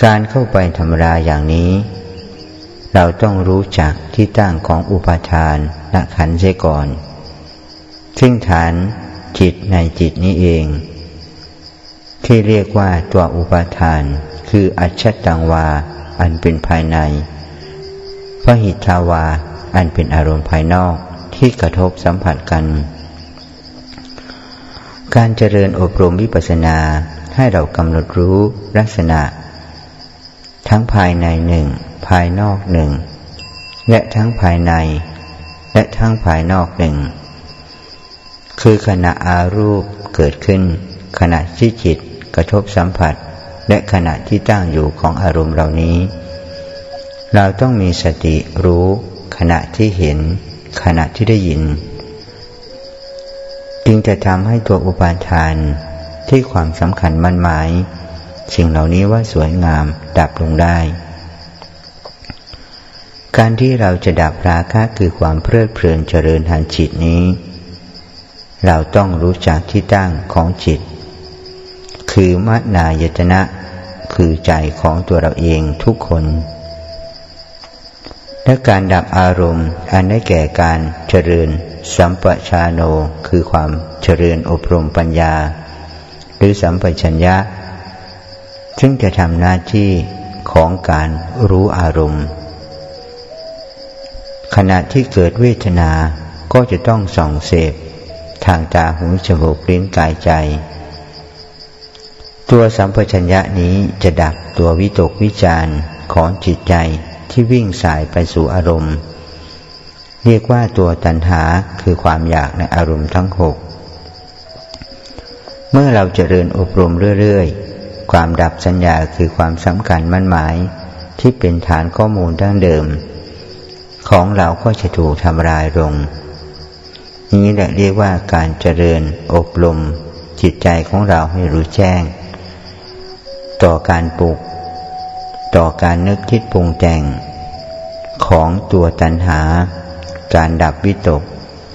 การเข้าไปธรรมราอย่างนี้ เราต้องรู้จักที่ตั้งของอุปาทานณขันเสียก่อน ซึ่งฐานจิตในจิตนี้เอง ที่เรียกว่าตัวอุปาทานคืออัจฉตังวาอันเป็นภายในพระหิทาวาอันเป็นอารมณ์ภายนอกที่กระทบสัมผัสกัน การเจริญอบรมวิปัสสนาให้เรากำหนดรู้ลักษณะ ทั้งภายในหนึ่งภายนอกหนึ่งและทั้งภายใน และทั้งภายนอกหนึ่งคือขณะอารูปเกิดขึ้น ขณะที่จิตกระทบสัมผัส และขณะที่ตั้งอยู่ของอารมณ์เหล่านี้ เราต้องมีสติรู้ ขณะที่เห็น ขณะที่ได้ยิน จึงจะทำให้ตัวอุปาทานที่ความสำคัญมั่นหมาย สิ่งเหล่านี้ว่าสวยงามดับลงได้ การที่เราจะดับราคะคือความเพลิดเพลินเจริญทางจิตนี้ เราต้องรู้จักที่ตั้งของจิต คือมนายตนะ คือใจของตัวเราเองทุกคนและการดับอารมณ์ อันได้แก่การเจริญ สัมปชาโน คือความเจริญอบรมปัญญา หรือสัมปชัญญะ ซึ่งจะทำหน้าที่ของการรู้อารมณ์ ขณะที่เกิดเวทนาก็จะต้องส่องเสพ ทางตาหูจมูกลิ้นกายใจ ตัวสัมปชัญญะนี้จะดับตัววิตกวิจารของจิตใจที่วิ่งสายไปสู่อารมณ์ เรียกว่าตัวตัณหาคือความอยากในอารมณ์ทั้งหกเมื่อเราจเจริญอบรมเรื่อยๆ ความดับสัญญาคือความสำคัญมั่นหมาย ที่เป็นฐานข้อมูลดั้งเดิม ของเราก็จะถูกทำลายลง นี้แหละเรียกว่าการเจริญอบรม จิตใจของเราให้รู้แจ้ง ต่อการปลูกต่อการนึกคิดปรุงแต่ง ของตัวตัณหา การดับวิตก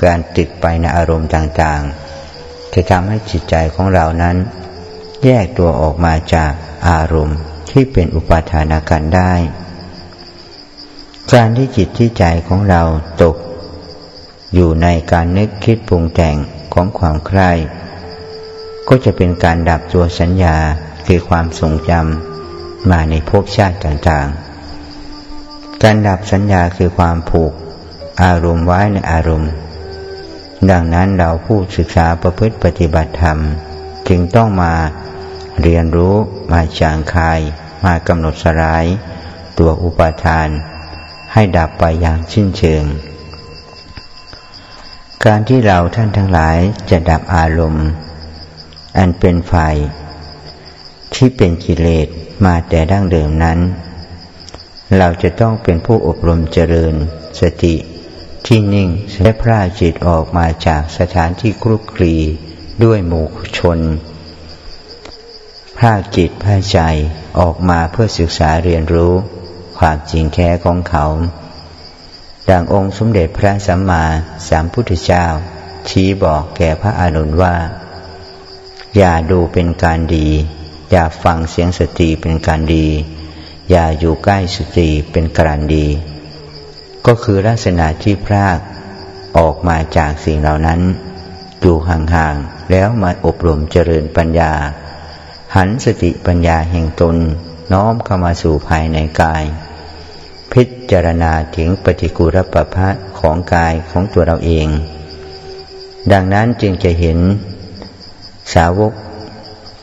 การติดไปในอารมณ์ต่างๆ จะทำให้จิตใจของเรานั้น แยกตัวออกมาจากอารมณ์ที่เป็นอุปาทานกันได้ การที่จิตที่ใจของเราตก อยู่ในการนึกคิดปรุงแต่งของความใคร่ก็จะเป็นการดับตัวสัญญาคือความทรงจำมาในภพชาติต่างๆ การดับสัญญาคือความผูกอารมณ์ไว้ในอารมณ์ ดังนั้นเราผู้ศึกษาประพฤติปฏิบัติธรรม จึงต้องมาเรียนรู้มาจางคาย มากำหนดสลาย ตัวอุปาทาน ให้ดับไปอย่างชิ้นเชิง การที่เราท่านทั้งหลายจะดับอารมณ์ อันเป็นไฟที่เป็นกิเลสมาแต่ดั้งเดิมนั้น เราจะต้องเป็นผู้อบรมเจริญ สติที่นิ่งและพระจิตออกมาจากสถานที่ครุกคลี ด้วยหมู่ชนพระจิตพระใจออกมาเพื่อศึกษาเรียนรู้ ความจริงแท้ของเขา ดังองค์สมเด็จพระสัมมาสัมพุทธเจ้า ชี้บอกแก่พระอานนท์ว่า อย่าดูเป็นการดี อย่าฟังเสียงสตรีเป็นการดี อย่าอยู่ใกล้สตรีเป็นการดี ก็คือลักษณะที่พรากออกมาจากสิ่งเหล่านั้น อยู่ห่างๆ แล้วมาอบรมเจริญปัญญา หันสติปัญญาแห่งตนน้อมเข้ามาสู่ภายในกาย พิจารณาถึงปฏิกูรปภะของกายของตัวเราเอง ดังนั้นจึงจะเห็น สาวก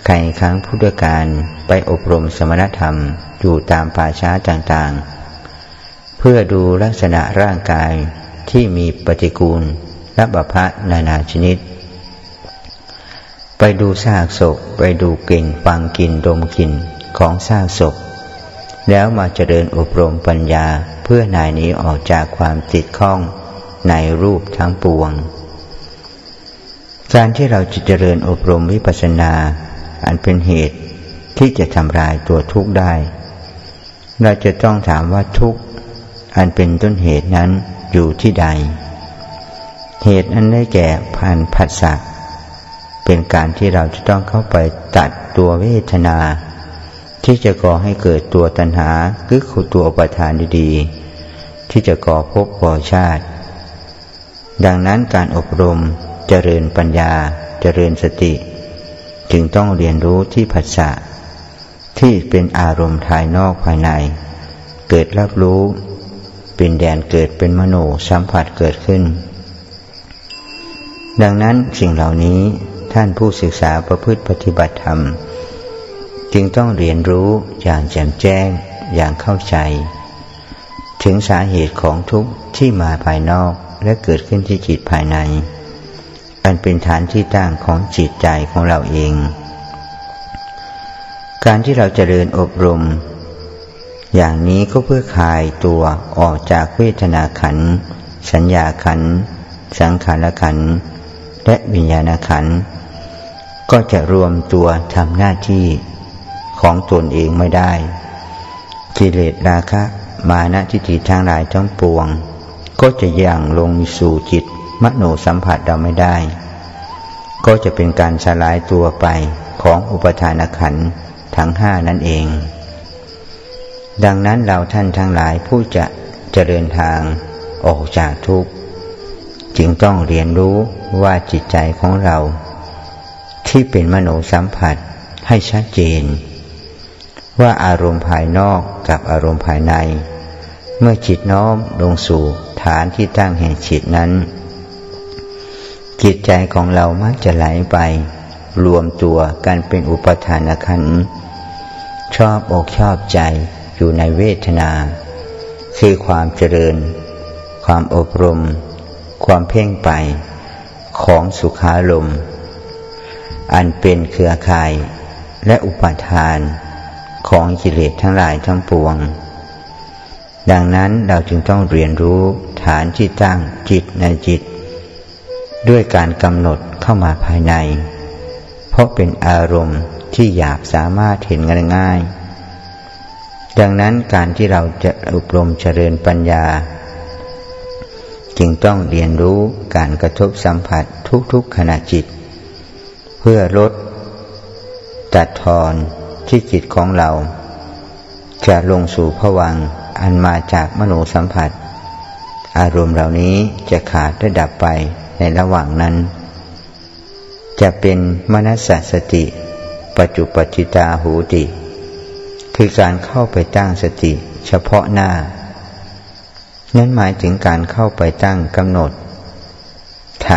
ใครครั้งพุทธการไปอบรมสมณธรรมอยู่ตามป่าช้าต่างๆ เพื่อดูลักษณะร่างกายที่มีปฏิกูลและบพะนานาชนิด ไปดูซากศพไปดูกลิ่นฟังกลิ่นดมกลิ่นของซากศพ แล้วมาเจริญอบรมปัญญาเพื่อนายนี้ออกจากความติดข้องในรูปทั้งปวง การที่เราจะเจริญอบรมวิปัสสนา อันเป็นเหตุที่จะทำลายตัวทุกข์ได้ เราจะต้องถามว่าทุกข์อันเป็นต้นเหตุนั้นอยู่ที่ใด เหตุอันได้แก่พันผัสสะ เป็นการที่เราจะต้องเข้าไปตัดตัวเวทนา ที่จะก่อให้เกิดตัวตัณหาคือขตัวประทานดีๆ ที่จะก่อภพก่อชาติ ดังนั้นการอบรมเจริญปัญญาเจริญสติ จึงต้องเรียนรู้ที่ภาษาที่เป็นอารมณ์ภายนอกภายใน เกิดรับรู้ เป็นแดนเกิดเป็นมโนสัมผัสเกิดขึ้น ดังนั้นสิ่งเหล่านี้ ท่านผู้ศึกษาประพฤติปฏิบัติธรรม จึงต้องเรียนรู้อย่างแจ่มแจ้งอย่างเข้าใจ ถึงสาเหตุของทุกข์ที่มาภายนอกและเกิดขึ้นที่จิตภายใน อันเป็นฐานที่ตั้งของจิตใจของเราเอง การที่เราจเจริญอบรม อย่างนี้ก็เพื่อคลายตัวออกจากเวทนาขัน สัญญาขัน สังขารขันและวิญญาณขัน ก็จะรวมตัวทำหน้าที่ของตนเองไม่ได้ กิเลสราคะ มานะทิฏฐิทางหลายทั้งปวง ก็จะย่างลงสู่จิตมโนสัมผัสเราไม่ได้ ก็จะเป็นการสลายตัวไปของอุปทานขันทั้งห้านั่นเอง ดังนั้นเราท่านทั้งหลายผู้จะเจริญทางออกจากทุกข์ จึงต้องเรียนรู้ว่าจิตใจของเรา ที่เป็นมโนสัมผัสให้ชัดเจน ว่าอารมณ์ภายนอกกับอารมณ์ภายใน เมื่อจิตน้อมลงสู่ฐานที่ตั้งแห่งจิตนั้น จิตใจของเรามักจะไหลไป รวมตัวกันเป็นอุปทานขันชอบอกชอบใจอยู่ในเวทนา คือความเจริญ ความอบรม ความเพ่งไปของสุขารม อันเป็นเครือข่ายและอุปทานของกิเลสทั้งหลายทั้งปวง ดังนั้นเราจึงต้องเรียนรู้ฐานที่ตั้งจิตในจิต ด้วยการกำหนดเข้ามาภายใน เพราะเป็นอารมณ์ที่อยากสามารถเห็นง่าย ดังนั้นการที่เราจะอบรมเจริญปัญญา จึงต้องเรียนรู้การกระทบสัมผัสทุกๆขณะจิต เพื่อลดตัดทอนที่จิตของเรา จะลงสู่ผวังอันมาจากมโนสัมผัส อารมณ์เหล่านี้จะขาดและดับไปในระหว่างนั้น จะเป็นมนัสสติ ปัจจุปจิตาหูติ คือการเข้าไปตั้งสติเฉพาะหน้า นั้นหมายถึงการเข้าไปตั้งกำหนด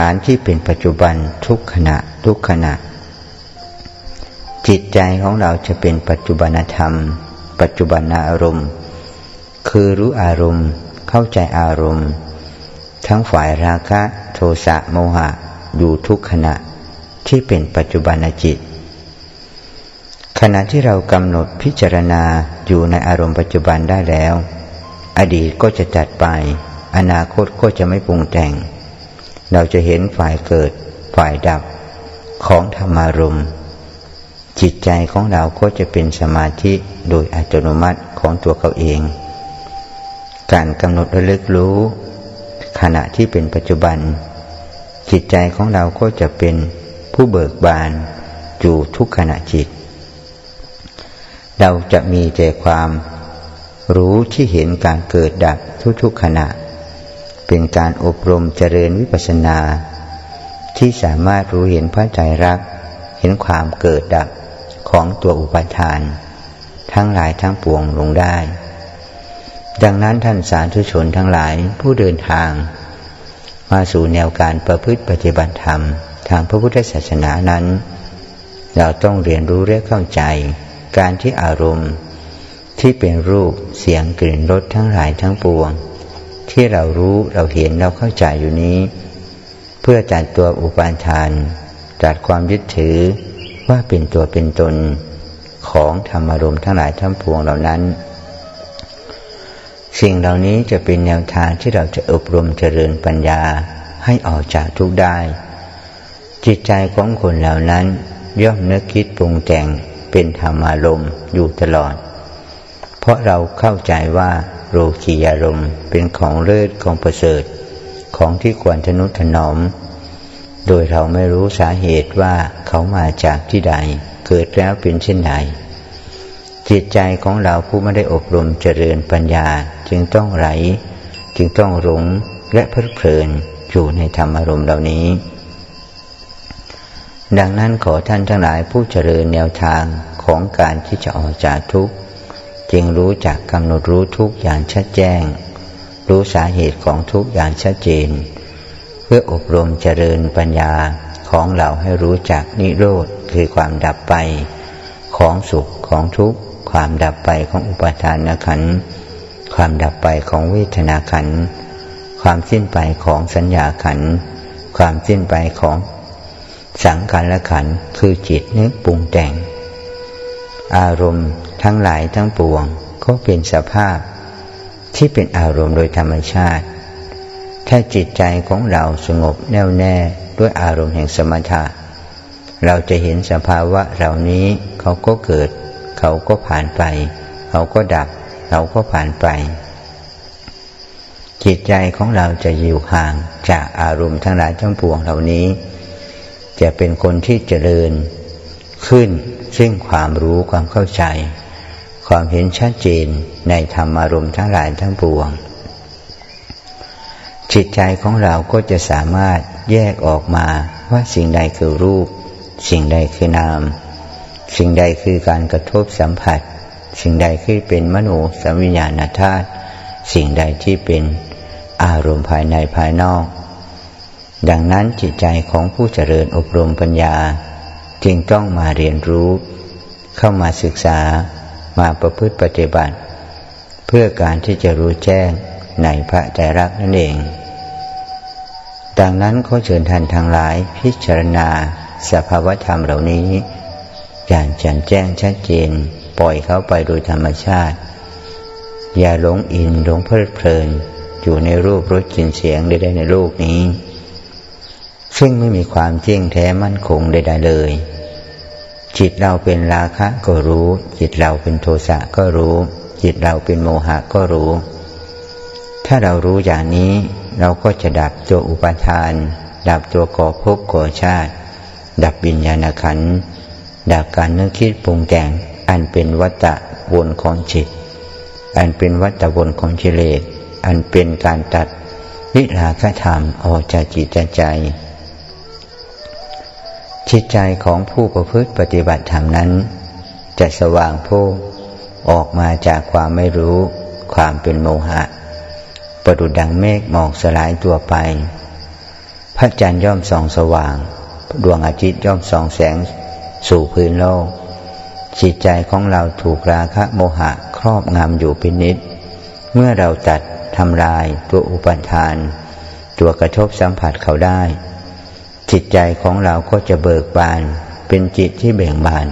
านที่เป็นปัจจุบันทุกขณะทุกขณะ จิตใจของเราจะเป็นปัจจุบันธรรม ปัจจุบันอารมณ์ คือรู้อารมณ์เข้าใจอารมณ์ ทั้งฝ่ายราคะโทสะโมหะอยู่ทุกขณะที่เป็นปัจจุบันจิต ขณะที่เรากำหนดพิจารณาอยู่ในอารมณ์ปัจจุบันได้แล้ว อดีตก็จะจัดไป อนาคตก็จะไม่ปรุงแต่ง เราจะเห็นฝ่ายเกิด ฝ่ายดับของธรรมารมจิตใจของเราก็จะเป็นสมาธิโดยอัตโนมัติของตัวเขาเอง การกำหนดระลึกรู้ ขณะที่เป็นปัจจุบัน จิตใจของเราก็จะเป็นผู้เบิกบานอยู่ทุกขณะจิต เราจะมีแต่ความรู้ที่เห็นการเกิดดับทุกๆขณะ เป็นการอบรมเจริญวิปัสสนา ที่สามารถรู้เห็นพระใจรัก เห็นความเกิดดับของตัวอุปาทาน ทั้งหลายทั้งปวงลงได้ ดังนั้นท่านสาธุชนทั้งหลายผู้เดินทาง มาสู่แนวการประพฤติปฏิบัติธรรม ทางพระพุทธศาสนานั้น เราต้องเรียนรู้และเข้าใจ การที่อารมณ์ที่เป็นรูปเสียงกลิ่นรสทั้งหลายทั้งปวง ที่เรารู้เราเห็นเราเข้าใจอยู่นี้ เพื่อจัดตัวอุปาทานจัดความยึดถือว่าเป็นตัวเป็นตนของธรรมารมทั้งหลายทั้งปวงเหล่านั้น สิ่งเหล่านี้จะเป็นแนวทางที่เราจะอบรมเจริญปัญญาให้ออกจากทุกได้ จิตใจของคนเหล่านั้นย่อมนึกคิดปรุงแต่งเป็นธรรมารมอยู่ตลอด เพราะเราเข้าใจว่า โลกียารมณ์เป็นของเลิศของประเสริฐ ของที่ควรทนุถนอม โดยเราไม่รู้สาเหตุว่าเขามาจากที่ใด เกิดแล้วเป็นเช่นใดจิตใจของเราผู้ไม่ได้อบรมเจริญปัญญาจึงต้องไหล จึงต้องหลงและเพลิดเพลินอยู่ในธรรมอารมณ์เหล่านี้ ดังนั้นขอท่านทั้งหลายผู้เจริญแนวทางของการที่จะออกจากทุกข์ จึงรู้จักกำหนดรู้ทุกอย่างชัดแจ้ง รู้สาเหตุของทุกอย่างชัดเจน เพื่ออบรมเจริญปัญญาของเราให้รู้จักนิโรธคือความดับไป ของสุขของทุกข์ ความดับไปของอุปทานขันความดับไปของเวทนาขันความสิ้นไปของสัญญาขันความสิ้นไปของสังขารขันคือจิตนึกปรุงแต่ง อารมณ์ทั้งหลายทั้งปวง ก็เป็นสภาพที่เป็นอารมณ์โดยธรรมชาติ ถ้าจิตใจของเราสงบแน่วแน่ด้วยอารมณ์แห่งสมถะ เราจะเห็นสภาวะเหล่านี้เขาก็เกิด เขาก็ผ่านไป เขาก็ดับ เขาก็ผ่านไป จิตใจของเราจะอยู่ห่างจากอารมณ์ทั้งหลายทั้งปวงเหล่านี้ จะเป็นคนที่เจริญขึ้น ซึ่งความรู้ความเข้าใจ ความเห็นชัดเจนในธรรมารมณ์ทั้งหลายทั้งปวง จิตใจของเราก็จะสามารถแยกออกมาว่าสิ่งใดคือรูป สิ่งใดคือนาม สิ่งใดคือการกระทบสัมผัส สิ่งใดคือเป็นมโนสัมวิญญาณธาตุสิ่งใดที่เป็นอารมณ์ภายในภายนอก ดังนั้นจิตใจของผู้เจริญอบรมปัญญา จึงต้องมาเรียนรู้ เข้ามาศึกษามาประพฤติปฏิบัติ เพื่อการที่จะรู้แจ้งในพระใจรักนั่นเอง ดังนั้นขอเชิญท่านทั้งหลายพิจารณาสภาวธรรมเหล่านี้ อย่างแจ่มแจ้งชัดเจนปล่อยเขาไปโดยธรรมชาติ อย่าหลงอินหลงเพลิดเพลิน อยู่ในรูปรสกลิ่นเสียงใดๆในโลกนี้ ซึ่งไม่มีความเที่ยงแท้มั่นคงใดๆเลย จิตเราเป็นราคะก็รู้ จิตเราเป็นโทสะก็รู้ จิตเราเป็นโมหะก็รู้ ถ้าเรารู้อย่างนี้เราก็จะดับตัวอุปาทาน ดับตัวก่อภพก่อชาติ ดับบิญญาณขันดับการนึกคิดปรุงแต่ง อันเป็นวัฏวนของจิต อันเป็นวัฏวนของกิเลสอันเป็นการตัดวิราคธรรมออกจากจิตใจ จิตใจของผู้ประพฤติปฏิบัติธรรมนั้น จะสว่างโพ้ออกมาจากความไม่รู้ความเป็นโมหะ ประดุดดังเมฆหมอกสลายตัวไป พระจันทร์ย่อมส่องสว่าง ดวงอาทิตย์ย่อมส่องแสงสู่พื้นโลก จิตใจของเราถูกราคะโมหะครอบงำอยู่เป็นนิด เมื่อเราตัดทำลายตัวอุปทาน ตัวกระทบสัมผัสเขาได้ จิตใจของเราก็จะเบิกบาน เป็นจิตที่เบ่งบาน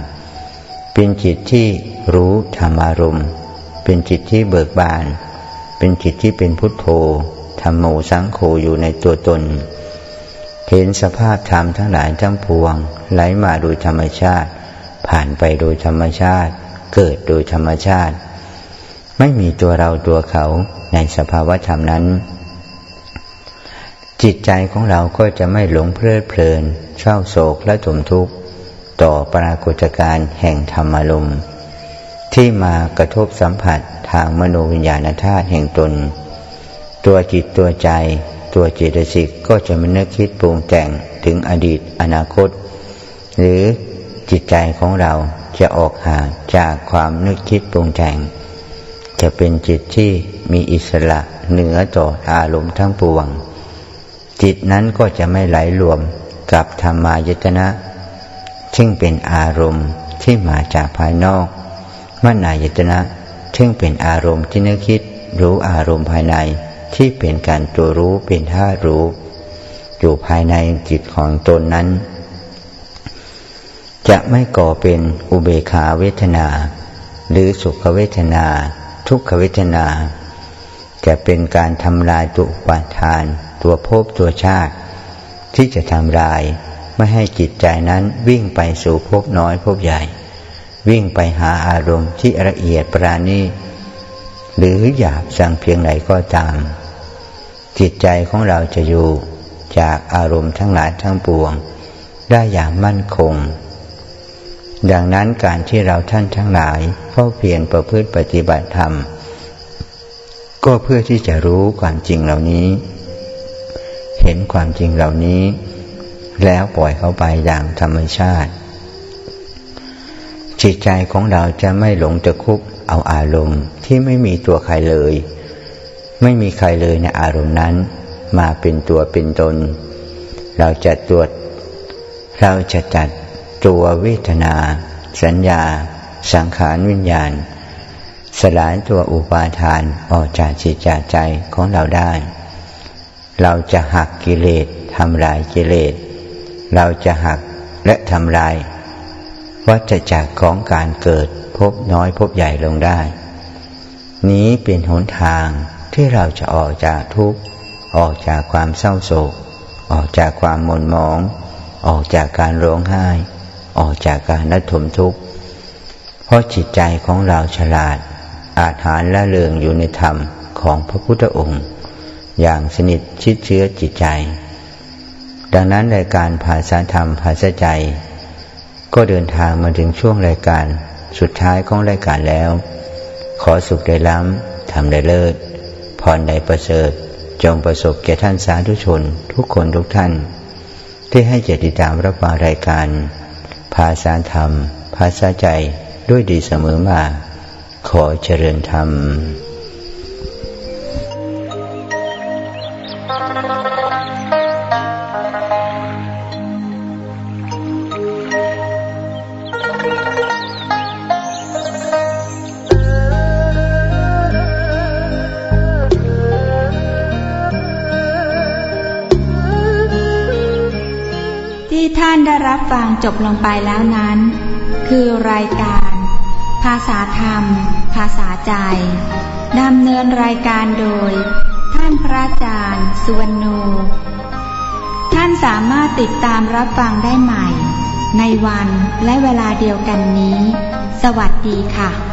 เป็นจิตที่รู้ธรรมารมณ์ เป็นจิตที่เบิกบาน เป็นจิตที่เป็นพุทโธธรรมโมสังโฆอยู่ในตัวตน เห็นสภาพธรรมทั้งหลายทั้งปวง ไหลมาโดยธรรมชาติ ผ่านไปโดยธรรมชาติ เกิดโดยธรรมชาติ ไม่มีตัวเราตัวเขาในสภาวะธรรมนั้น จิตใจของเราก็จะไม่หลงเพลิดเพลินเศร้าโศกและทุมทุกข์ ต่อปรากฏการณ์แห่งธรรมารมที่มากระทบสัมผัสทางมโนวิญญาณธาตุแห่งตน ตัวจิตตัวใจ ตัวจิตสิกก็จะไม่นึกคิดปรุงแต่งถึงอดีตอนาคต หรือจิตใจของเราจะออกห่างจากความนึกคิดปรุงแต่ง จะเป็นจิตที่มีอิสระเหนือต่ออารมณ์ทั้งปวง จิตนั้นก็จะไม่ไหลรวมกับธรรมายตนะ ซึ่งเป็นอารมณ์ที่มาจากภายนอกมนายตนะ ซึ่งเป็นอารมณ์ที่นึกคิดรู้อารมณ์ภายในที่เป็นการตัวรู้เป็นท่ารู้ อยู่ภายในจิตของตนนั้น จะไม่ก่อเป็นอุเบขาเวทนา หรือสุขเวทนา ทุกขเวทนา จะเป็นการทำลายตุปาทาน ตัวภพตัวชาติ ที่จะทำลาย ไม่ให้จิตใจนั้นวิ่งไปสู่ภพน้อยภพใหญ่ วิ่งไปหาอารมณ์ที่ละเอียดปราณีหรือหยาบสั่งเพียงไหนก็ตาม จิตใจของเราจะอยู่จากอารมณ์ทั้งหลายทั้งปวง ได้อย่างมั่นคง ดังนั้นการที่เราท่านทั้งหลายเฝ้าเพียรประพฤติปฏิบัติธรรม ก็เพื่อที่จะรู้ความจริงเหล่านี้ เห็นความจริงเหล่านี้ แล้วปล่อยเขาไปอย่างธรรมชาติ จิตใจของเราจะไม่หลงจะคุบเอาอารมณ์ที่ไม่มีตัวใครเลย ไม่มีใครเลยในอารมณ์นั้น มาเป็นตัวเป็นตน เราจะตรวจ เราจะจัดตัวเวทนา สัญญา สังขารวิญญาณ สลายตัวอุปาทานออกจากจิตจากใจของเราได้ เราจะหักกิเลสทำลายกิเลส เราจะหักและทำลายวัฏจักรของการเกิดพบน้อยพบใหญ่ลงได้ นี้เป็นหนทางที่เราจะออกจากทุกข์ ออกจากความเศร้าโศก ออกจากความหม่นหมอง ออกจากการร้องไห้ ออกจากการนัดถมทุกข์ เพราะจิตใจของเราฉลาด อาจหารและเลืองอยู่ในธรรมของพระพุทธองค์ อย่างสนิทชิดเชื้อจิตใจ ดังนั้นรายการภาษาธรรมภาษาใจ ก็เดินทางมาถึงช่วงรายการสุดท้ายของรายการแล้ว ขอสุขได้ล้ำทำได้เลิศพรได้ประเสริฐ จงประสบแก่ท่านสาธุชน ทุกคนทุกท่าน ที่ให้เจติดตามรับฟังรายการ ภาษาธรรม ภาษาใจด้วยดีเสมอมา ขอเจริญธรรม จบลงไปแล้วนั้น คือรายการ ภาษาธรรม ภาษาใจดำเนินรายการโดย ท่านพระอาจารย์สุวรรณโนท่านสามารถติดตามรับฟังได้ใหม่ ในวันและเวลาเดียวกันนี้ สวัสดีค่ะ